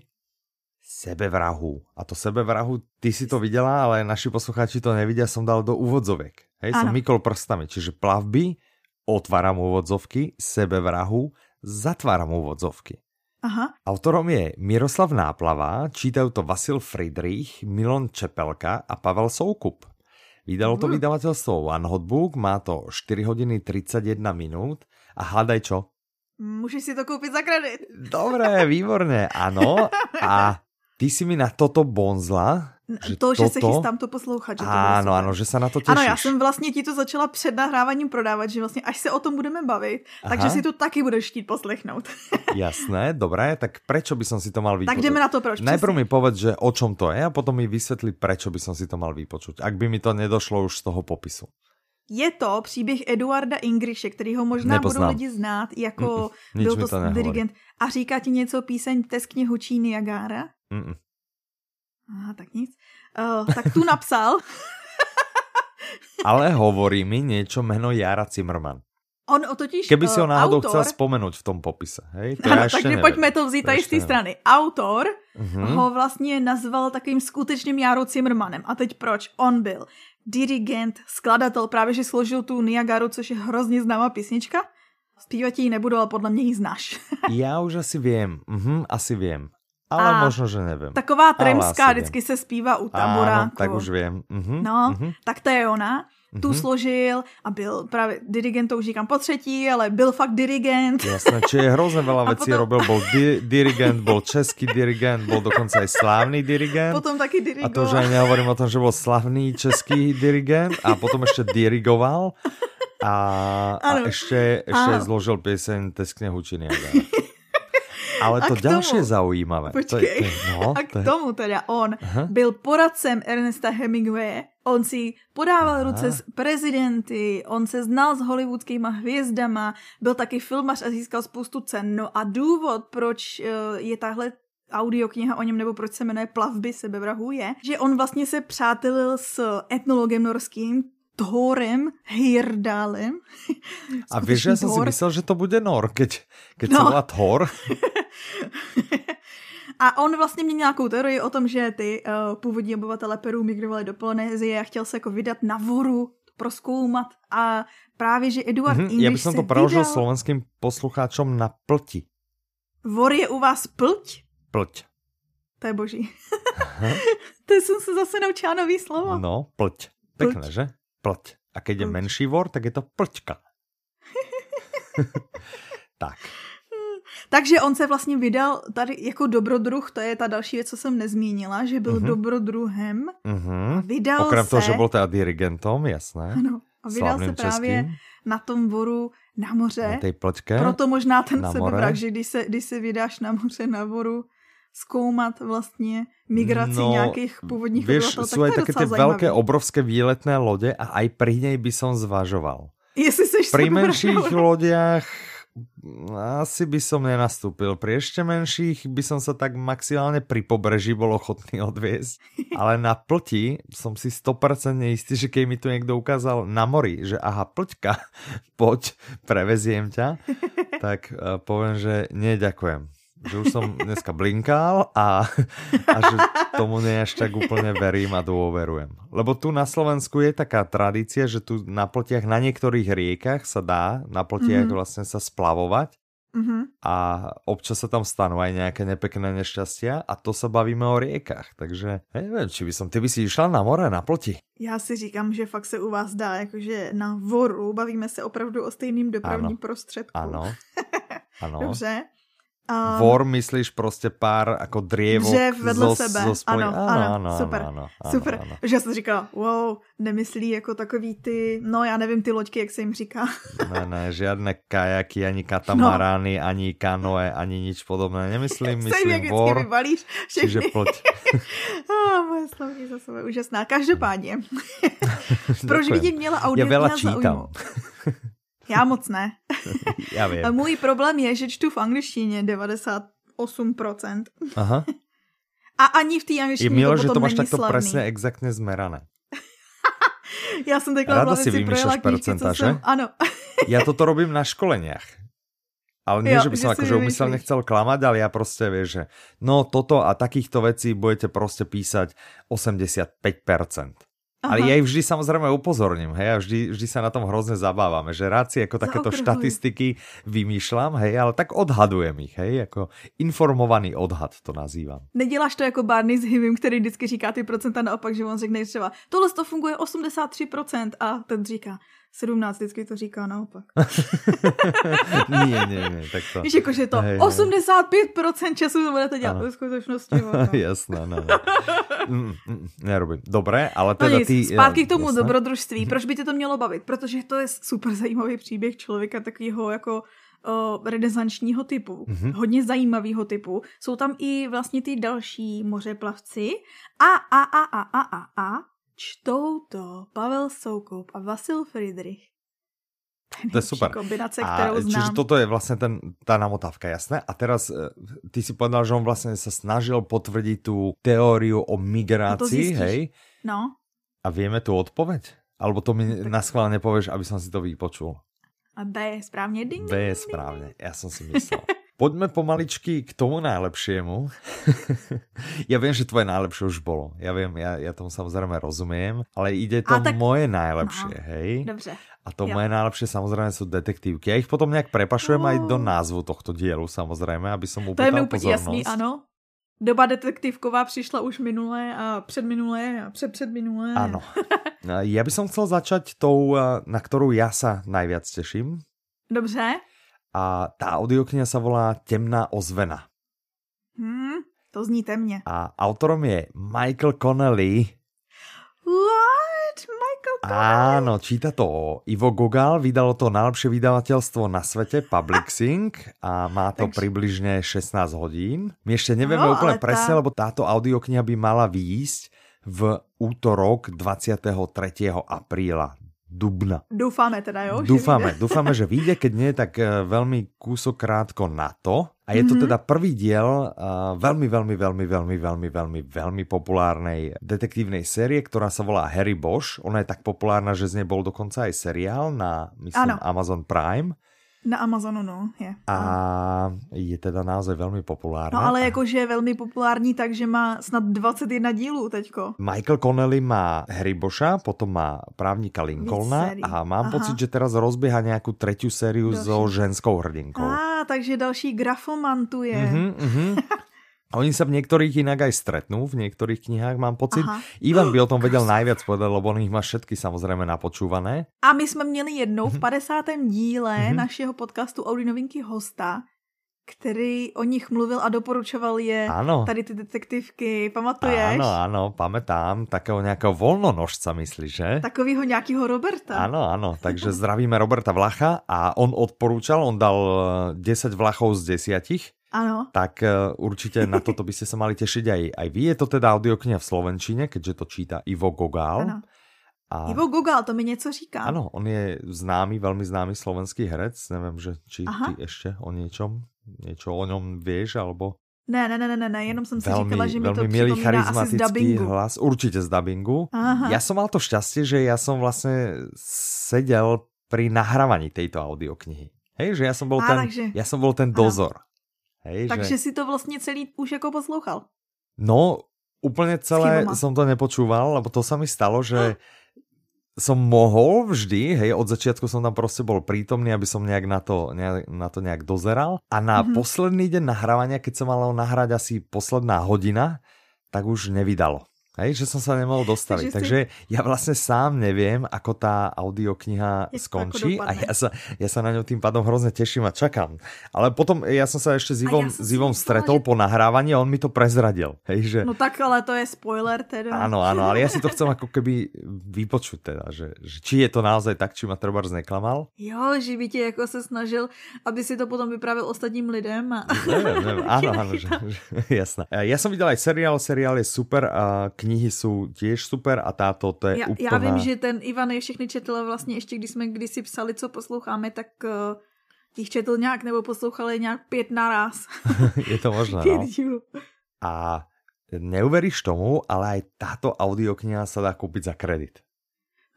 sebevrahu. A to sebevrahu, ty si to viděla, ale naši posluchači to nevidia, som dal do úvodzovek. Hej, ano. som mykol prstami, čiže plavby, otváram úvodzovky, sebevrahu, zatváram úvodzovky. Aha. Autorom je Miroslav Náplava, čítajú to Vasil Friedrich, Milon Čepelka a Pavel Soukup. Vydalo to vydavateľstvo One Hotbook, má to 4 hodiny 31 minút a hľadaj čo? Můžeš si to koupit za kredit. Dobré, výborné, ano. A Ty si mi na toto bonzla, že to, že toto... se chystám to poslouchat. Že to ano, ano, že se na to těšíš. Ano, já jsem vlastně ti to začala před nahráváním prodávat, že vlastně až se o tom budeme bavit, Aha. takže si to taky budeš chtít poslechnout. Jasné, dobré, tak prečo by som si to mal vypočuť? Tak jdeme na to proč. Najprv mi povedz, že o čom to je a potom mi vysvětli, prečo by som si to mal vypočuť, ak by mi to nedošlo už z toho popisu. Je to příběh Eduarda Ingriše, který ho možná Nepoznám. budou lidi znát jako Mm-mm, byl to, to dirigent. A říká ti něco píseň Teskně hučí Niagara? Mm-mm. Aha, tak nic. Uh, tak tu napsal. Ale hovorí mi niečo meno Jara Zimmerman. On o totiž Keby si ho eh, náhodou autor... chcel spomenúť v tom popise. Hej? To ano, takže neviem. pojďme to vzít tady z té strany. Autor uh-huh. ho vlastně nazval takovým skutečným Jarou Zimmermanem. A teď proč? On byl dirigent, skladatel, právě že složil tu Niagaru, což je hrozně známá písnička. Zpívat ji nebudu, ale podle mě ji znáš. Já už asi vím, uh-huh, asi vím. Ale a možno, že nevím. Taková tremská vždycky se zpívá u taboráku. tak už vím. Uh-huh, no, uh-huh. tak to je ona. Tu mm-hmm. složil a byl právě dirigent, to už říkám po třetí, ale byl fakt dirigent. Jasné, či je hrozně veľa věcí potom... robil, byl di- dirigent, byl český dirigent, byl dokonce i slávný dirigent. Potom taky dirigoval. A to, že nehovorím o tom, že byl slavný český dirigent a potom ještě dirigoval a, a ještě, ještě zložil píseň Teskne hučiny. Ale to další je zaujímavé. Počkej. To je, no, a k to je... tomu teda on Aha. byl poradcem Ernesta Hemingwaye. On si podával Aha. ruce s prezidenty, on se znal s hollywoodskýma hvězdama, byl taky filmař a získal spoustu cen. No a důvod, proč eh, je tahle audiokniha o něm, nebo proč se jmenuje Plavby sebevrahu, je, že on vlastně se přátelil s etnologem norským, Thorem Hirdalem. A víš, že já jsem si myslel, že to bude Nor, keď, keď no. volá Thor. A on vlastně měl nějakou teorii o tom, že ty uh, původní obyvatele Peru migrovali do Polynézie a chtěl se jako vydat na voru, proskoumat a právě, že Eduard mm-hmm, Já bych to preložil vydal... slovenským poslucháčom na plti. Vor je u vás plť? Plť. To je boží. to jsem se zase naučila nový slovo. No, plť. Pekné, plť. že? Plť. A keď je menší vor, tak je to plťka. tak. Takže on se vlastně vydal tady jako dobrodruh, to je ta další věc, co jsem nezmínila, že byl uh-huh. dobrodruhem. Uh-huh. Vydal Okrem se... toho, že byl teda dirigentom, jasné. Ano. A vydal se právě českým. na tom voru na moře. Na té plťke. Proto možná ten sebevrak, že když se, když se vydáš na moře na voru, zkoumat vlastně migraci no, nějakých původních vieš, obyvatel, sú aj také tie veľké, obrovské výletné lode a aj pri nej by som zvažoval. Jestli seš Pri menších lodiach asi by som nenastúpil. Pri ešte menších by som sa tak maximálne pri pobreží bol ochotný odviesť. Ale na plti som si 100% istý, že keď mi tu niekto ukázal na mori, že aha, plťka, poď, preveziem ťa, tak uh, poviem, že nie, ďakujem. Že už som dneska blinkal a, a že tomu nie až tak úplne verím a dôverujem. Lebo tu na Slovensku je taká tradícia, že tu na pltiach, na niektorých riekach sa dá na pltiach mm-hmm. vlastne sa splavovať Mm-hmm. A občas sa tam stanú aj nejaké nepekné nešťastia a to sa bavíme o riekách. Takže neviem, či by som, ty by si išla na more, na ploti. Já si říkám, že fakt se u vás dá, jakože na voru, bavíme se opravdu o stejným dopravním ano. prostředku. Ano. ano. Dobře. Um, Vor myslíš prostě pár jako drievo Dřev vedle zo, sebe. Zo ano, ano, ano, ano, super. Ano, ano, super. Ano. Že já jsem říkala, wow, nemyslí jako takový ty, no já nevím, ty loďky, jak se jim říká. ne, ne, žádné kajaky, ani katamarány, no. ani kanoe, ani nič podobné. Nemyslím, myslím jak vor. vybalíš Čiže ploď. oh, moje slovní za sebe úžasná. Každopádně. Proč by měla audio Já čítam. Já moc ne. Já vím. Můj problém je, že čtu v angličtině 98%. Aha. A ani v té angličtině je milo, to že to máš takto slavný. presne exaktně zmerané. Já jsem takhle Rada si vymýšľaš percenta, že? Jsem... Ano. Já toto robím na školeniach. Ale nie, jo, že by som akože umyselne nechcel klamať, ale ja proste, vieš, že no toto a takýchto vecí budete proste písať 85%. Aha. Ale ja ich vždy samozrejme upozorním, hej, a vždy, vždy sa na tom hrozne zabávame, že rád si ako takéto štatistiky vymýšľam, hej, ale tak odhadujem ich, hej, ako informovaný odhad to nazývam. Neděláš to jako Barney s Hivim, který vždycky říká ty procenta naopak, že on řekne třeba, tohle to funguje 83% a ten říká, 17 vždycky to říká naopak. nie, nie, nie, tak to... Víš, jakože to hej, 85% času to budete dělat ve skutečnosti. Jasné, ne. Mm, mm, nerobím. Dobré, ale no teda no nic, ty... Zpátky k tomu jasné? dobrodružství. Proč by tě to mělo bavit? Protože to je super zajímavý příběh člověka takového jako o, renesančního typu, mm-hmm. hodně zajímavého typu. Jsou tam i vlastně ty další mořeplavci a, a, a, a, a, a, a čtou to Pavel Soukup a Vasil Friedrich. To je super. Kombinace, kterou a, znám. Čiže toto je vlastně ten, tá namotávka, jasné? A teraz eh, ty si povedal, že on vlastně se snažil potvrdit tu teóriu o migraci, no hej? No. A vieme tu odpoveď? Alebo to mi no, na schvál nepovieš, aby som si to vypočul? A B je správně. Ding, B je správně, já jsem si myslel. Poďme pomaličky k tomu najlepšiemu. ja viem, že tvoje najlepšie už bolo. Ja viem, ja, ja tomu samozrejme rozumiem, ale ide to tak... moje najlepšie, no, hej? Dobře. A to jo. moje najlepšie samozrejme sú detektívky. Ja ich potom nejak prepašujem oh. aj do názvu tohto dielu samozrejme, aby som upýtal To je mi úplně jasný, ano. Doba detektivková přišla už minulé a předminulé a předpředminulé. Ano. Ja by som chcel začať tou, na ktorú ja sa najviac teším. Dobře a tá audiokniha sa volá Temná ozvena. Hmm, to zní temně. A autorom je Michael Connelly. What? Michael Connelly? Áno, číta to Ivo Gogal, vydalo to najlepšie vydavateľstvo na svete, Publixing, a má to Takže... približne 16 hodín. My ešte nevieme no, úplne presne, tá... lebo táto audiokniha by mala výjsť v útorok 23. apríla dubna. Dúfame teda, jo? Dúfame, že dúfame, že vyjde, keď nie, tak eh, veľmi kúsok krátko na to. A je to mm-hmm. teda prvý diel uh, veľmi, veľmi, veľmi, veľmi, veľmi, veľmi, veľmi populárnej detektívnej série, ktorá sa volá Harry Bosch. Ona je tak populárna, že z nej bol dokonca aj seriál na, myslím, ano. Amazon Prime. Na Amazonu, no, je. A je teda naozaj velmi populárna. No ale jakože je velmi populární, takže má snad 21 dílů teďko. Michael Connelly má Hriboša, potom má právníka Lincolna a mám Aha. pocit, že teraz rozbieha nějakou třetí sériu so ženskou hrdinkou. A, takže další grafoman tu je. Uh-huh, uh-huh. A oni sa v niektorých inak aj stretnú, v niektorých knihách mám pocit. Aha. Ivan by o tom vedel najviac povedať, lebo on ich má všetky samozrejme napočúvané. A my jsme měli jednou v 50. Mhm. díle mm-hmm. našeho podcastu Audi Novinky hosta, který o nich mluvil a doporučoval je ano. tady ty detektivky, pamatuješ? Ano, ano, pamätám, takého nějakého volnonožca, myslíš, že? Takového nějakého Roberta. Ano, ano, takže zdravíme Roberta Vlacha a on odporúčal, on dal 10 Vlachov z 10 Ano. Tak uh, určitě na toto byste se mali těšit aj, aj vy. Je to teda audiokniha v slovenčině, keďže to číta Ivo Gogál. Ano. A... Ivo Gogál, to mi něco říká. Ano, on je známý, velmi známý slovenský herec. Nevím, že či Aha. ty ještě o něčom, něco o něm víš, alebo... Ne, ne, ne, ne, ne, jenom jsem si velmi, říkala, že mi to milý, charizmatický hlas. Určitě z dubbingu. Aha. Já jsem mal to šťastie, že já jsem vlastně seděl pri nahrávaní tejto audioknihy. Hej, že ja som bol, a, ten, takže... ja som bol ten dozor. Hej, takže že... si to vlastně celý už jako poslouchal. No, úplně celé som to nepočúval, lebo to sa mi stalo, že som mohol vždy, hej, od začiatku som tam prostě bol prítomný, aby som nejak na to, nejak, na to nejak dozeral. A na mm -hmm. posledný deň nahrávania, keď som mal nahrať asi posledná hodina, tak už nevydalo. Hej, že som sa nemohol dostaviť. Takže, si... ja vlastne sám neviem, ako tá audiokniha Je skončí a ja sa, ja sa na ňu tým pádom hrozne teším a čakám. Ale potom ja som sa ešte s Ivom, ja s Ivom stretol že... po nahrávaní a on mi to prezradil. Hej, že... No tak ale to je spoiler teda. Áno, áno, ale ja si to chcem ako keby vypočuť teda, že, že či je to naozaj tak, či ma treba neklamal. Jo, že by ti jako se snažil, aby si to potom vypravil ostatním lidem. A... Neviem, neviem, áno, áno, že, že, jasné. Ja som videl aj seriál, seriál je super a knihy jsou tiež super a táto to je já, úplná... Já vím, že ten Ivan je všechny četl vlastně ještě, když jsme kdysi psali, co posloucháme, tak uh, jich četl nějak nebo poslouchali nějak pět naraz. je to možné, no. A neuveríš tomu, ale aj táto audiokniha sa dá kúpiť za kredit.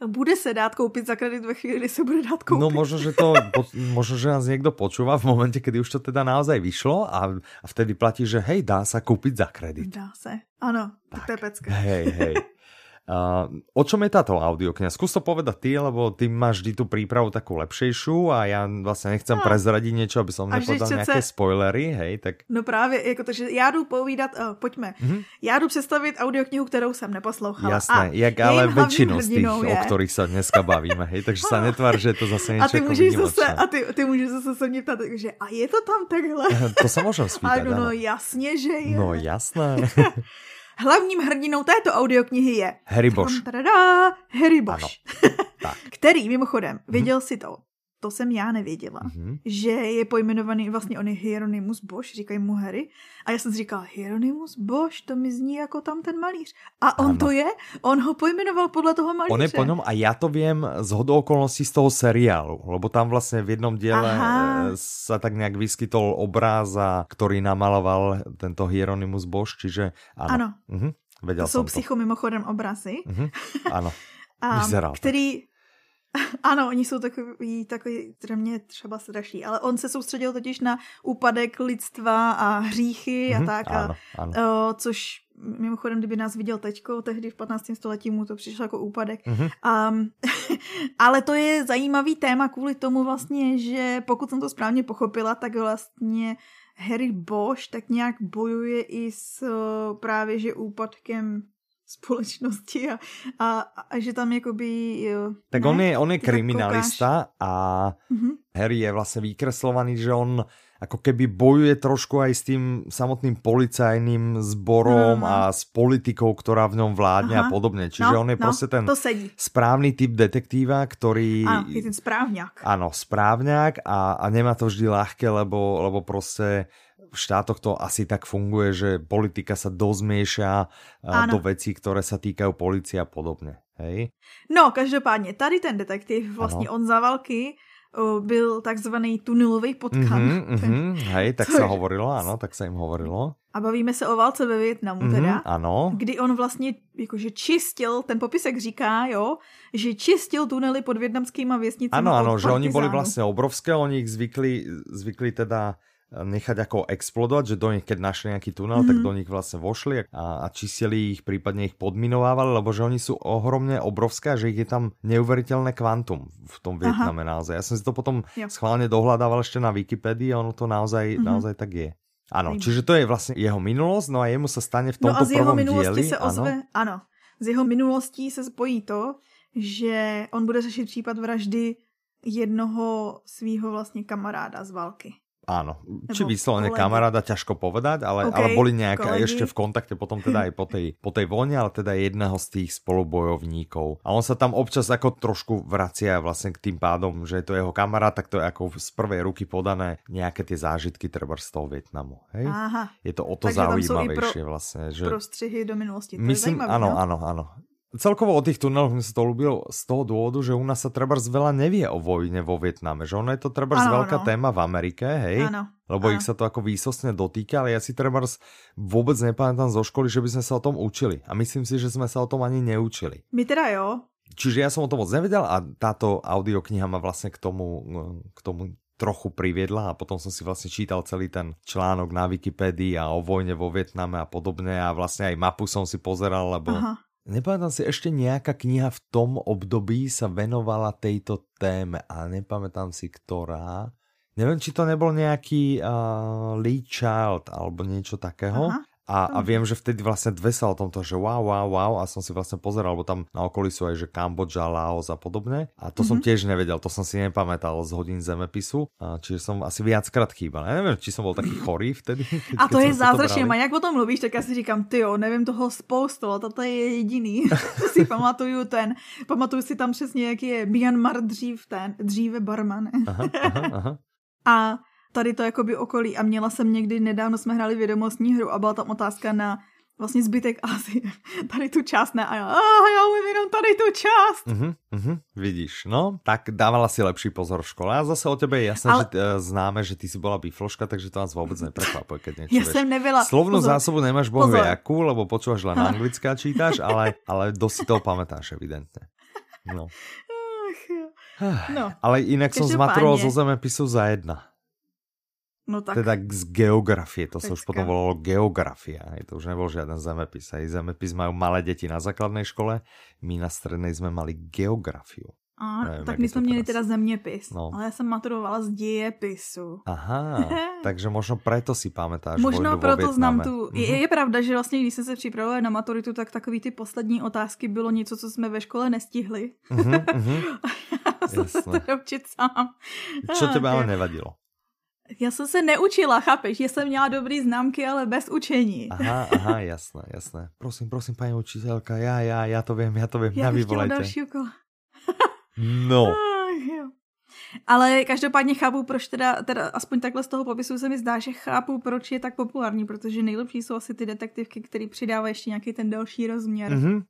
Bude se dát koupit za kredit ve chvíli, kdy se bude dát koupit. No možno, že to, možno, že nás někdo počúva v momente, kdy už to teda naozaj vyšlo a, a vtedy platí, že hej, dá sa kúpiť za kredit. Dá se, ano, tak, to je pecka. Hej, hej. Uh, o čom je táto audiokniha? Skús to povedať ty, lebo ty máš vždy tú prípravu takú lepšejšiu a ja vlastne nechcem no. prezradiť niečo, aby som nepovedal nějaké se... spoilery, hej, tak... No právě, jako to, že já jdu povídat, uh, pojďme, mm-hmm. já jdu představit audioknihu, kterou jsem neposlouchala. Jasné, a jak ale většinu z těch, je... o kterých se dneska bavíme, hej, takže se netvar, že je to zase něco a ty můžeš zase, A ty, ty můžeš zase se mě ptát, že a je to tam takhle? to se můžem spýtat, no, no jasně, že je. No jasné. Hlavním hrdinou této audioknihy je Harry Bosch. Harry Bosch. Který, mimochodem, mhm. věděl si to, to jsem já nevěděla, mm-hmm. že je pojmenovaný, vlastně on je Hieronymus Bosch, říkají mu Harry. A já jsem si říkala, Hieronymus Bosch, to mi zní jako tam ten malíř. A on ano. to je, on ho pojmenoval podle toho malíře. On je po něm a já to vím z hodou okolností z toho seriálu, lebo tam vlastně v jednom díle. Eh, se tak nějak vyskytol obráza, který namaloval tento Hieronymus Bosch, čiže ano. Ano. Mhm. Věděl to jsou psycho mimochodem obrazy. Mhm. Ano. A, který, ano, oni jsou takový, takový mě třeba straší, ale on se soustředil totiž na úpadek lidstva a hříchy a mhm, tak, ano, a, ano. O, což mimochodem, kdyby nás viděl teďko, tehdy v 15. století mu to přišlo jako úpadek. Mm-hmm. Um, ale to je zajímavý téma kvůli tomu vlastně, že pokud jsem to správně pochopila, tak vlastně Harry Bosch tak nějak bojuje i s právě že úpadkem společnosti a, a, a že tam jakoby... Jo, tak ne? on je, on je kriminalista a mm-hmm. Harry je vlastně vykreslovaný, že on ako keby bojuje trošku aj s tým samotným policajným zborom no. a s politikou, ktorá v ňom vládne Aha. a podobne. Čiže no, on je no, prostě ten správný typ detektíva, ktorý... Áno, je ten správňák. Áno, správňák a, a nemá to vždy ľahké, lebo, lebo prostě v štátoch to asi tak funguje, že politika sa dozmieša do vecí, ktoré sa týkajú policie a podobne. Hej? No, každopádně, tady ten detektiv, vlastně ano. on za války byl takzvaný tunelový potkan. Mm-hmm, mm-hmm, hej, tak se hovorilo, ano, tak se jim hovorilo. A bavíme se o válce ve Větnamu mm-hmm, teda. Ano. Kdy on vlastně jakože čistil, ten popisek říká, jo, že čistil tunely pod větnamskýma věstnicemi. Ano, ano, že oni byli vlastně obrovské, oni ich zvykli, zvykli teda nechať ako explodovať, že do nich, keď našli nejaký tunel, mm. tak mhm. do nich vlastne vošli a, a čistili ich, prípadne ich podminovávali, lebo že oni sú ohromne obrovské a že ich je tam neuveriteľné kvantum v tom Vietname Aha. naozaj. Ja som si to potom jo. schválne dohľadával ešte na Wikipedii a ono to naozaj, mm. naozaj tak je. Áno, čiže to je vlastne jeho minulosť, no a jemu sa stane v tomto no a z jeho minulosti dieli, se ozve, ano. ano, z jeho minulostí se spojí to, že on bude řešit případ vraždy jednoho svého vlastně kamaráda z války. Áno, či vyslovene kamaráda, ťažko povedať, ale, okay, ale boli nejaké kolegy. ešte v kontakte potom teda aj po tej, po tej vojne, ale teda jedného z tých spolubojovníkov. A on sa tam občas ako trošku vracia vlastne k tým pádom, že je to jeho kamarát, tak to je ako z prvej ruky podané nejaké tie zážitky treba z toho Vietnamu. Hej? Aha. Je to o to Takže zaujímavejšie pro, vlastne. Že... Prostřihy do minulosti. To Myslím, je áno, no? áno, áno. Celkovo o tých tuneloch mi sa to ľúbilo z toho dôvodu, že u nás sa treba veľa nevie o vojne vo Vietname, že ono je to treba veľká no. téma v Amerike, hej? Ano. Lebo ano. ich sa to ako výsostne dotýka, ale ja si treba vôbec nepamätám zo školy, že by sme sa o tom učili. A myslím si, že sme sa o tom ani neučili. My teda jo. Čiže ja som o tom moc nevedel a táto audiokniha ma vlastne k tomu, k tomu trochu priviedla a potom som si vlastne čítal celý ten článok na Wikipedii a o vojne vo Vietname a podobne a vlastne aj mapu som si pozeral, lebo Aha. Nepamätám si ešte nejaká kniha v tom období sa venovala tejto téme a nepamätám si ktorá. Neviem, či to nebol nejaký uh, Lee Child alebo niečo takého. Aha. A, a viem, že vtedy vlastne dve sa o tomto, že wow, wow, wow a som si vlastne pozeral, lebo tam na okolí sú aj, že Kambodža, Laos a podobne. A to mm-hmm. som mhm. tiež nevedel, to som si nepamätal z hodín zemepisu, a čiže som asi viackrát chýbal. Ja neviem, či som bol taký chorý vtedy. A to je zázračné, a jak o tom mluvíš, tak já si říkám, ty jo, nevím toho spoustu, ale toto je jediný. si pamatuju ten, pamatuju si tam přesně, jaký je Myanmar dřív ten, dříve barman. aha, aha, aha. A tady to jakoby okolí a měla jsem někdy, nedávno jsme hráli vědomostní hru a byla tam otázka na vlastně zbytek Asie. Tady tu část ne. A já, ah, já umím jenom tady tu část. Uh-huh, uh-huh, vidíš, no, tak dávala si lepší pozor v škole. A zase o tebe je jasné, Ale... že uh, známe, že ty si byla bifloška, takže to nás vůbec neprekvapuje, keď niečo Já jsem nebyla. Slovnou pozor. zásobu nemáš bohu jakú, lebo počúvaš len anglicky a čítáš, ale, ale dosť si toho pamätáš, evidentne. No. no. Ale inak som zmaturoval zo zemepisu za jedna. No tak. Teda z geografie, to sa už potom volalo geografia, hej, to už nebol žiaden zemepis. Hej. Zemepis majú malé deti na základnej škole, my na strednej sme mali geografiu. A, Nevím, tak my jsme měli teda zeměpis, no. ale já jsem maturovala z dějepisu. Aha, takže možno preto si pamätáš Možno proto znám tu. Je, mhm. je pravda, že vlastně, když jsem se připravovala na maturitu, tak takový ty poslední otázky bylo něco, co jsme ve škole nestihli. Uh-huh, uh-huh. já jsem se to učit sám. Čo tebe ale nevadilo? Já jsem se neučila, chápeš, že jsem měla dobrý známky, ale bez učení. Aha, aha, jasné, jasné. Prosím, prosím, paní učitelka, já, já, já to vím, já to vím, já bych chtěla další úkol. no. Ale každopádně chápu, proč teda, teda, aspoň takhle z toho popisu se mi zdá, že chápu, proč je tak populární, protože nejlepší jsou asi ty detektivky, které přidávají ještě nějaký ten další rozměr. Mm-hmm.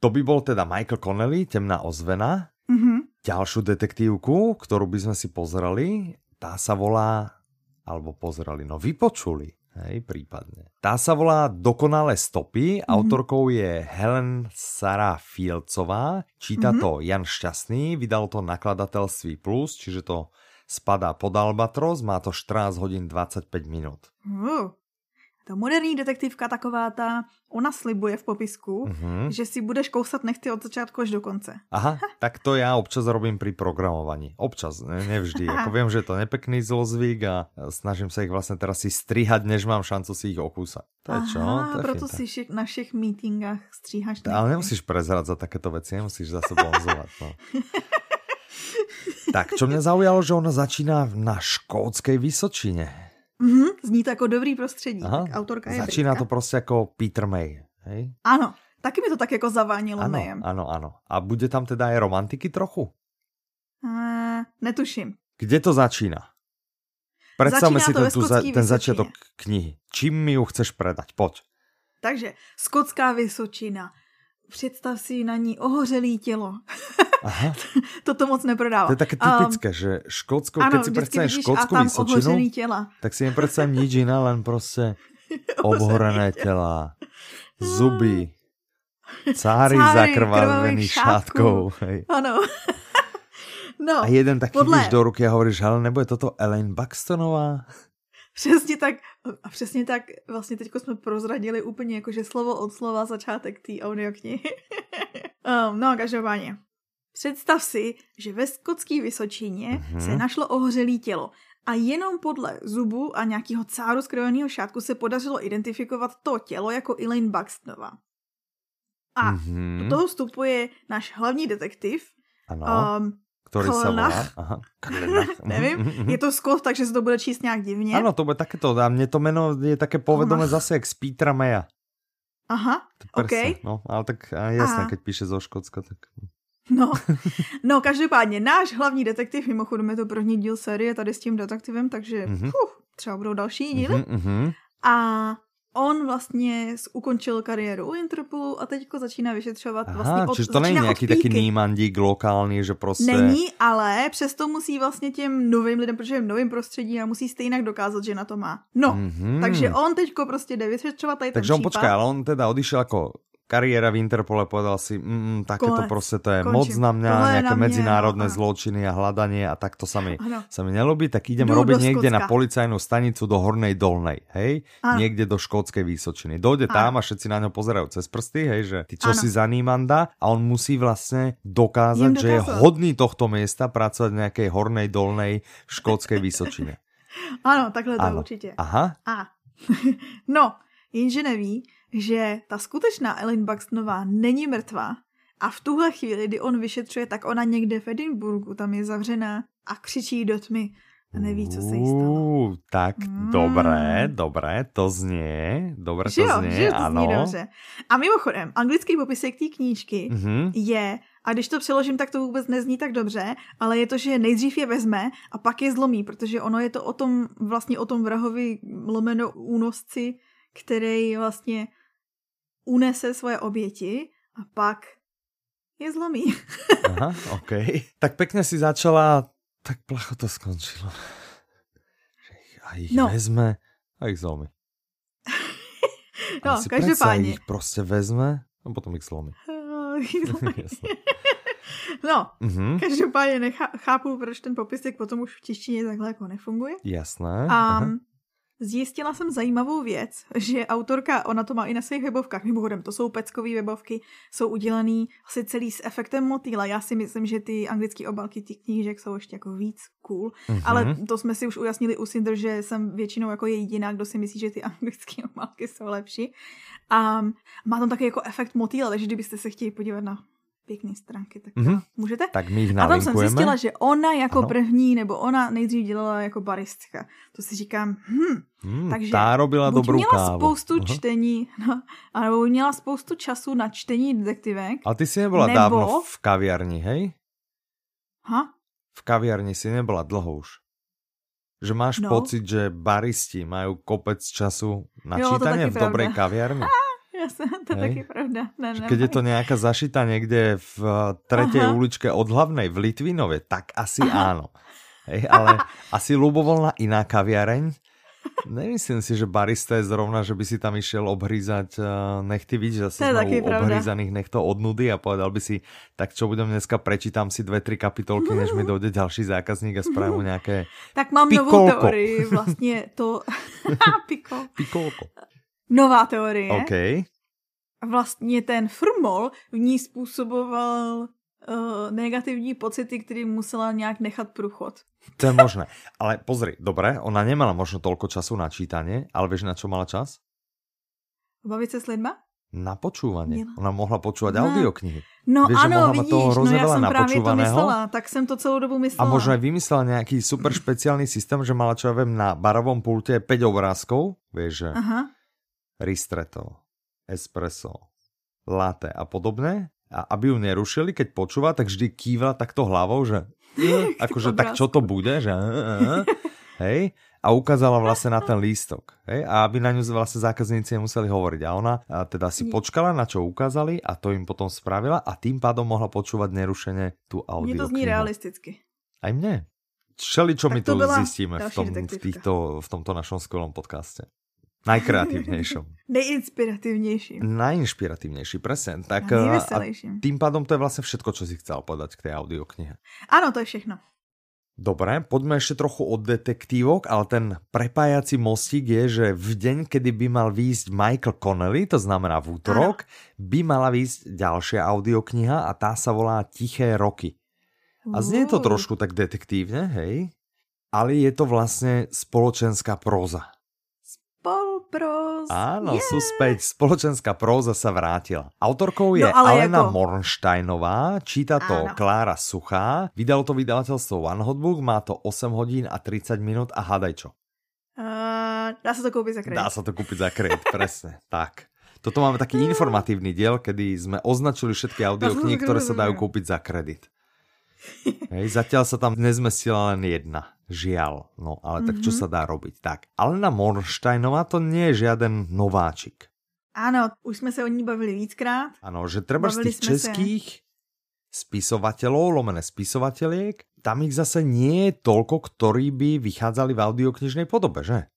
To by bol teda Michael Connelly, Temná ozvena. Mm-hmm. Ďalšiu detektívku, ktorú by sme si pozreli, tá sa volá, alebo pozerali, no vypočuli, hej, prípadne. Tá sa volá Dokonalé stopy, mm-hmm. autorkou je Helen Sara Fielcová, číta mm-hmm. to Jan Šťastný, vydal to nakladatelství Plus, čiže to spadá pod Albatros, má to 14 hodin 25 minut. Uh, ta moderní detektivka taková ta, ona slibuje v popisku, mm-hmm. že si budeš kousat nechty od začátku až do konce. Aha, tak to já občas robím pri programovaní. Občas, ne, nevždy. Ako vím, že je to nepekný zlozvyk a snažím se ich vlastně teraz si strihať, než mám šancu si ich okúsať. To je čo? To je proto finta. si na všech meetingách stříháš. Ale nemusíš prezradzať takéto veci, nemusíš zase bonzovať. No. tak, čo mě zaujalo, že ona začíná na škótskej Vysočine. Mm-hmm, zní to jako dobrý prostředí. Aha, tak autorka je Začíná Brika. to prostě jako Peter May, hej? Ano, taky mi to tak jako zavánilo ano, Mayem. Ano, ano. A bude tam teda i romantiky trochu? Uh, netuším. Kde to začíná? Představme si ten, tu, ten začátek knihy. Čím mi ju chceš predať? Pojď. Takže, Skotská Vysočina. Představ si na ní ohořelý tělo. Aha. to moc neprodává. To je také typické, um, že Škótsko, ano, keď si predstavíš Škótsku Vysočinu, tak si nepredstavím nič iné, len prostě obhorené těla, zuby, cáry, cáry zakrvavený šátkou. Ano. no, a jeden tak podle... do ruky a hovoríš, hele, nebo je toto Elaine Buxtonová? Přesně tak, a přesně tak vlastně teďko jsme prozradili úplně jakože slovo od slova začátek té audioknihy. um, no, každopádně. Představ si, že ve skotské Vysočině mm-hmm. se našlo ohořelé tělo a jenom podle zubu a nějakého cáru skrojeného šátku se podařilo identifikovat to tělo jako Elaine Buxtonova. A mm-hmm. do toho vstupuje náš hlavní detektiv, ano. Um, který se volá? Aha. Nevím, mhm, mhm. je to Scott, takže se to bude číst nějak divně. Ano, to bude také to. A mně to jméno je také povedomé zase jak z Petra Maya. Aha, OK. No, ale tak jasné, keď píše zo Škótska, tak... No, no každopádně náš hlavní detektiv, mimochodem je to první díl série tady s tím detektivem, takže mm-hmm. uf, třeba budou další díly. Mm-hmm. A on vlastně ukončil kariéru u Interpolu a teďko začíná vyšetřovat Aha, vlastně od, čiže to není nějaký taky nímandík lokální, že prostě... Není, ale přesto musí vlastně těm novým lidem, protože je v novém prostředí a musí stejně dokázat, že na to má. No, mm-hmm. takže on teďko prostě jde vyšetřovat tady Takže on počká, ale on teda odišel jako kariéra v Interpole, povedal si, mm, takéto proste to je Končím. moc na mňa, Tohle nejaké na medzinárodné mňa, zločiny a hľadanie a tak to sa mi, sa mi nelúbi, tak idem Jdu robiť niekde na policajnú stanicu do Hornej Dolnej, hej? Ano. Niekde do Škótskej Výsočiny. Dojde ano. tam a všetci na ňo pozerajú cez prsty, hej, že ty čo ano. si za Nímanda a on musí vlastne dokázať, že je hodný tohto miesta pracovať v nejakej Hornej Dolnej Škótskej Výsočine. Ano, takhle to ano. určitě. Aha. A. no, jenže neví, že ta skutečná Ellen Buxtonová není mrtvá a v tuhle chvíli, kdy on vyšetřuje, tak ona někde v Edinburgu tam je zavřená a křičí do tmy a neví, co se jí stalo. tak mm. dobré, dobré, to zní, dobré že to jo, zní, že to ano. Zní dobře. A mimochodem, anglický popisek té knížky mm-hmm. je, a když to přeložím, tak to vůbec nezní tak dobře, ale je to, že nejdřív je vezme a pak je zlomí, protože ono je to o tom, vlastně o tom vrahovi lomeno únosci, který vlastně unese svoje oběti a pak je zlomí. Aha, OK. Tak pekne si začala, tak placho to skončilo. A ich no. vezme a ich zlomí. no, každopádně. ich prostě vezme a potom ich zlomí. no, mm-hmm. každopádně nechápu, proč ten popisek potom už v češtině takhle jako nefunguje. Jasné. Um, Zjistila jsem zajímavou věc, že autorka, ona to má i na svých webovkách, mimochodem to jsou peckové webovky, jsou udělaný asi celý s efektem motýla. Já si myslím, že ty anglické obalky těch knížek jsou ještě jako víc cool, mm-hmm. ale to jsme si už ujasnili u Cinder, že jsem většinou jako jediná, kdo si myslí, že ty anglické obalky jsou lepší. A má tam taky jako efekt motýla, takže kdybyste se chtěli podívat na pěkné stránky, tak mm-hmm. můžete? Tak my jich A tam jsem zjistila, že ona jako ano. první, nebo ona nejdřív dělala jako baristka. To si říkám, hm, hmm, takže tá robila buď dobrou měla kávu. spoustu uh-huh. čtení, no, nebo měla spoustu času na čtení detektivek. A ty si nebyla nebo... dávno v kaviarni, hej? Ha? V kaviarni si nebyla dlho už. Že máš no. pocit, že baristi majú kopec času na jo, čítanie v dobrej kaviarni? Jasne, to je taky pravda. Ne, ne, Keď je to nejaká zašita niekde v tretej Aha. uličke od hlavnej v Litvinove, tak asi Aha. áno. Hej, ale asi ľubovolná iná kaviareň. Nemyslím si, že barista je zrovna, že by si tam išiel obhrízať uh, nechty vidíš, že znovu obhrízaných nechto od nudy a povedal by si, tak čo budem dneska, prečítam si dve, tri kapitolky, než mi dojde ďalší zákazník a spravím nejaké Tak mám pikolko. novou teorii, vlastně to... Pikol. Pikolko. Nová teorie. Okay vlastně ten frmol v ní způsoboval uh, negativní pocity, který musela nějak nechat průchod. To je možné. Ale pozri, dobré, ona nemala možno toľko času na čítanie, ale vieš, na čo mala čas? Bavit se s lidma? Na počúvanie. Měla. Ona mohla počúvať no. audioknihy. No vieš, ano, vidíš, toho no já jsem právě to myslela, tak jsem to celou dobu myslela. A možno aj vymyslela nejaký super špeciálny systém, že mala, čo ja viem, na barovom pulte 5 obrázkov, vieš, že Aha. ristretto, espresso, latte a podobné. A aby ju nerušili, keď počúva, tak vždy kýva takto hlavou, že akože tak čo to bude, že hej, a ukázala vlastne na ten lístok, hej, a aby na ňu vlastne zákazníci nemuseli hovoriť. A ona a teda si počkala, na čo ukázali a to im potom spravila a tým pádom mohla počúvať nerušene tú audio. Mne to zní realisticky. Aj mne. Všeli, čo my tu zistíme v, tom, v, týchto, v tomto našom skvelom podcaste. Najkreatívnejšom. Nejinspiratívnejším. Najinšpiratívnejší, presne. Tak, a, a tým pádom to je vlastne všetko, čo si chcel povedať k tej audioknihe. Áno, to je všechno. Dobre, poďme ešte trochu od detektívok, ale ten prepájací mostík je, že v deň, kedy by mal výjsť Michael Connelly, to znamená v útorok, ano. by mala výjsť ďalšia audiokniha a tá sa volá Tiché roky. A znie to trošku tak detektívne, hej? Ale je to vlastne spoločenská próza. Pros. Áno, yeah. sú späť. Spoločenská próza sa vrátila. Autorkou je no, Alena ako... Mornsteinová, číta to Áno. Klára Suchá, vydalo to vydavateľstvo One Hotbook, má to 8 hodín a 30 minút a hádaj čo. Uh, dá sa to kúpiť za kredit. Dá sa to kúpiť za kredit, presne. Tak. Toto máme taký informatívny diel, kedy sme označili všetky audioknihy, ktoré sa dajú kúpiť za kredit. Hej, zatiaľ sa tam nezmestila len jedna. Žiaľ. No, ale tak čo mhm. sa dá robiť? Tak, Alena Mornsteinová to nie je žiaden nováčik. Áno, už sme sa o ní bavili víckrát. Áno, že treba z tých českých sa... spisovateľov, lomené spisovateľiek, tam ich zase nie je toľko, ktorí by vychádzali v audioknižnej podobe, že?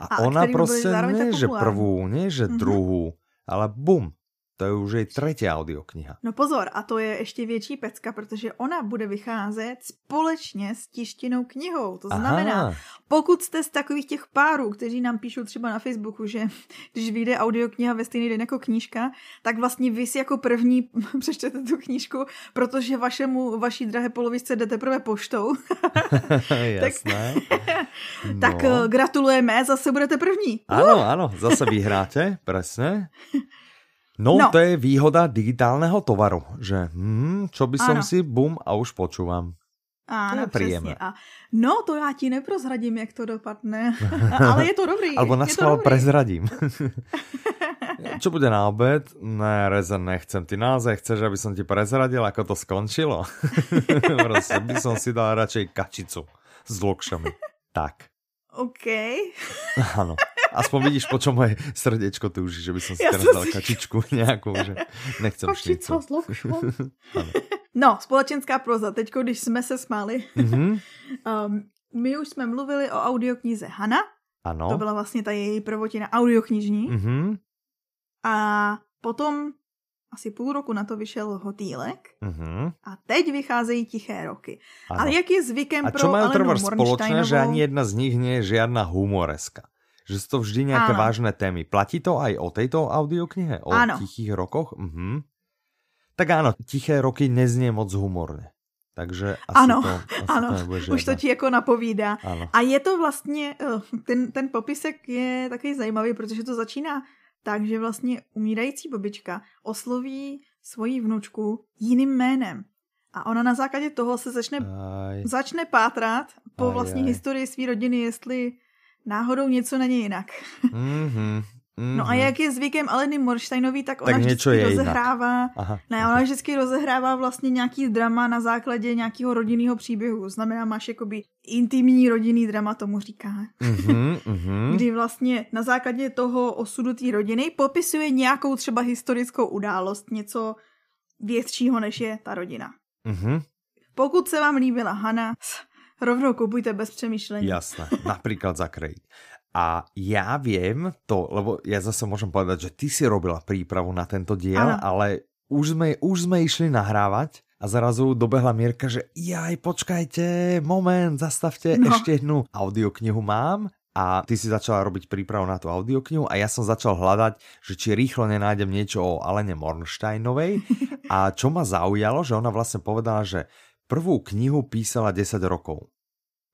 A, a ona proste nie, že prvú, nie, že mm-hmm. druhú, ale bum, To je už jej tretia audiokniha. No pozor, a to je ještě větší pecka, protože ona bude vycházet společně s tištěnou knihou. To znamená, Aha. pokud jste z takových těch párů, kteří nám píšou třeba na Facebooku, že když vyjde audiokniha ve stejný den jako knížka, tak vlastně vy si jako první přečtete tu knížku, protože vašemu, vaší drahé polovičce jde teprve poštou. Jasné. no. tak eh, gratulujeme, zase budete první. Ano, uh! ano, zase vyhráte, presne. No, no, to je výhoda digitálneho tovaru, že hm, čo by som ano. si, bum, a už počúvam. Ano, přesně. A no, to já ti neprozradím, jak to dopadne, ale je to dobrý. Albo na schvál prezradím. Čo bude na obed? Ne, Rezen, nechcem. Ty naozaj chceš, aby som ti prezradil, ako to skončilo? Proste by som si dal radšej kačicu s lokšami. Tak. OK. Áno. Aspoň vidíš, po čom moje srdečko túži, že by som si ja teraz dal si... kačičku nejakú, že nechcem s No, společenská proza. Teď, když jsme se smáli, mm-hmm. um, my už jsme mluvili o audioknize Hana. Ano. To byla vlastně ta její prvotina audioknižní. Mm-hmm. A potom asi půl roku na to vyšel Hotýlek uh-huh. a teď vycházejí Tiché roky. Ano. Ale jak je zvykem a pro trvať spoločné, že ani jedna z nich nie je žiadna humoreska? Že sú to vždy nejaké Áno. vážne témy. Platí to aj o tejto audioknihe? O áno. tichých rokoch? Uh-huh. Tak áno, Tiché roky neznie moc humorne. Takže asi ano, to, asi ano, to už to ti jako napovídá. Ano. A je to vlastně, eh, ten, ten popisek je takový zajímavý, protože to začíná takže vlastně umírající babička osloví svoji vnučku jiným jménem. A ona na základě toho se začne, aj. začne pátrat po aj, vlastní aj. historii své rodiny, jestli náhodou něco není jinak. Mm-hmm. Mm-hmm. No a jak je zvykem Aleny Morštajnový, tak ona tak vždycky rozehrává, Aha, ne, ona vždycky rozehrává vlastně nějaký drama na základě nějakého rodinného příběhu. Znamená, máš jakoby intimní rodinný drama, tomu říká. Mm-hmm, mm-hmm. Kdy vlastně na základě toho osudu té rodiny popisuje nějakou třeba historickou událost, něco většího, než je ta rodina. Mm-hmm. Pokud se vám líbila Hana, rovnou kupujte bez přemýšlení. Jasné, například zakrej. A ja viem to, lebo ja zase môžem povedať, že ty si robila prípravu na tento diel, ano. ale už sme, už sme išli nahrávať a zrazu dobehla Mierka, že jaj, počkajte, moment, zastavte, no. ešte jednu audioknihu mám a ty si začala robiť prípravu na tú audioknihu a ja som začal hľadať, že či rýchlo nenájdem niečo o Alene Mornsteinovej a čo ma zaujalo, že ona vlastne povedala, že prvú knihu písala 10 rokov.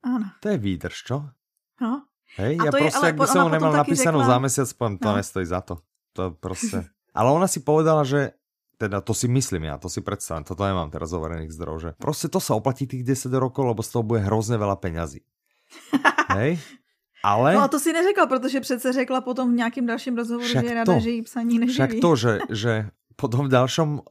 Áno. To je výdrž, čo? No. Hej, ja prostě, ak by som ho nemal napísanú řekla... za mesiac, poviem, to no. nestojí za to. To prostě... Ale ona si povedala, že teda to si myslím ja, to si predstavím, toto nemám teraz overených zdrojov, že prostě to sa oplatí tých 10 rokov, lebo z toho bude hrozně veľa peňazí. Hej? Ale... No a to si neřekla, protože přece řekla potom v nějakém dalším rozhovoru, že je rada, to, že jí psaní neživí. Však to, že, že potom v dalšom uh,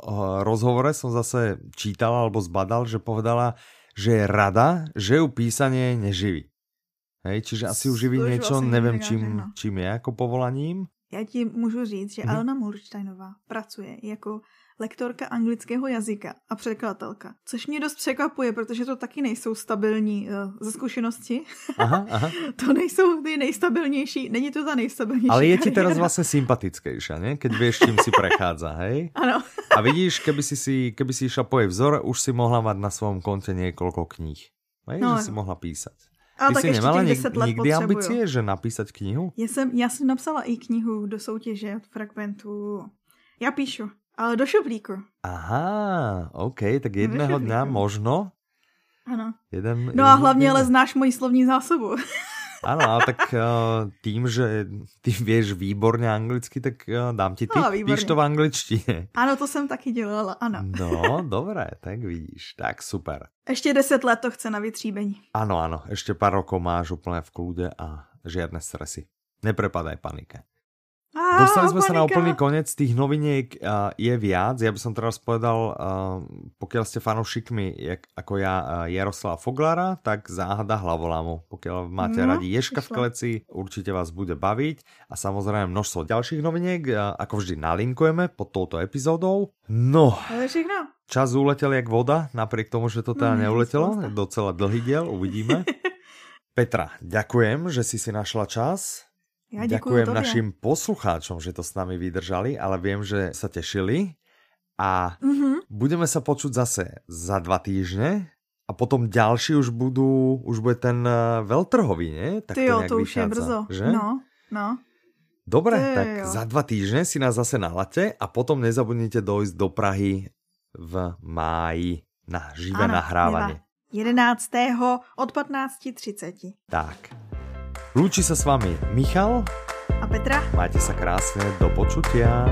rozhovore som zase čítal alebo zbadal, že povedala, že je rada, že ju písanie neživí. Hej, čiže asi uživí něco, nevím čím, čím je jako povolaním. Já ti můžu říct, že mm-hmm. Alena Mulšteinová pracuje jako lektorka anglického jazyka a překladatelka, což mě dost překvapuje, protože to taky nejsou stabilní uh, ze zkušenosti. Aha, aha. to nejsou ty nejstabilnější, není to ta nejstabilnější Ale je ti teraz vlastně sympatickejší, ne? Keď víš, čím si prechádza, hej? Ano. a vidíš, keby si, si, keby si išla po jej vzor, už si mohla mať na svém konte několik knih. Hej, no, že si mohla písať. Ale Ty tak jsi nemala něk, let nikdy ambicie, že napísat knihu? Já jsem, já jsem napsala i knihu do soutěže od fragmentů. Já píšu, ale do šuplíku. Aha, OK, tak jedného dňa možno. Ano. Jeden, no a hlavně ale znáš moji slovní zásobu. Ano, ale tak uh, tým, že ty vieš výborně anglicky, tak uh, dám ti tip, no, píš to v angličtině. Ano, to jsem taky dělala, ano. No, dobré, tak vidíš, tak super. Ještě deset let to chce na vytříbení. Ano, ano, ještě pár rokov máš úplně v klude a žiadne stresy. Neprepadaj panike. Á, Dostali sme panika. sa na úplný koniec, tých noviniek uh, je viac. Ja by som teraz povedal, uh, pokiaľ ste fanúšikmi jak, ako ja uh, Jaroslava Foglara, tak záhada hlavolamu. Pokiaľ máte no, radi Ješka v kleci, určite vás bude baviť. A samozrejme množstvo ďalších noviniek, uh, ako vždy nalinkujeme pod touto epizódou. No, čas uletel jak voda, napriek tomu, že to teda no, neuletelo. Docela dlhý diel, uvidíme. Petra, ďakujem, že si si našla čas Ja Ďakujem našim poslucháčom, že to s nami vydržali, ale viem, že sa tešili. A mm-hmm. budeme sa počuť zase za dva týždne. A potom ďalší už budú, už bude ten uh, veľtrhový, nie? Tak Ty jo, to, to už je brzo. Že? No, no. Dobre, Ty tak jo. za dva týždne si nás zase nalate a potom nezabudnite dojsť do Prahy v máji na živé ano, nahrávanie. 11. od 15.30. Tak. Lúči sa s vami Michal a Petra. Majte sa krásne, do počutia.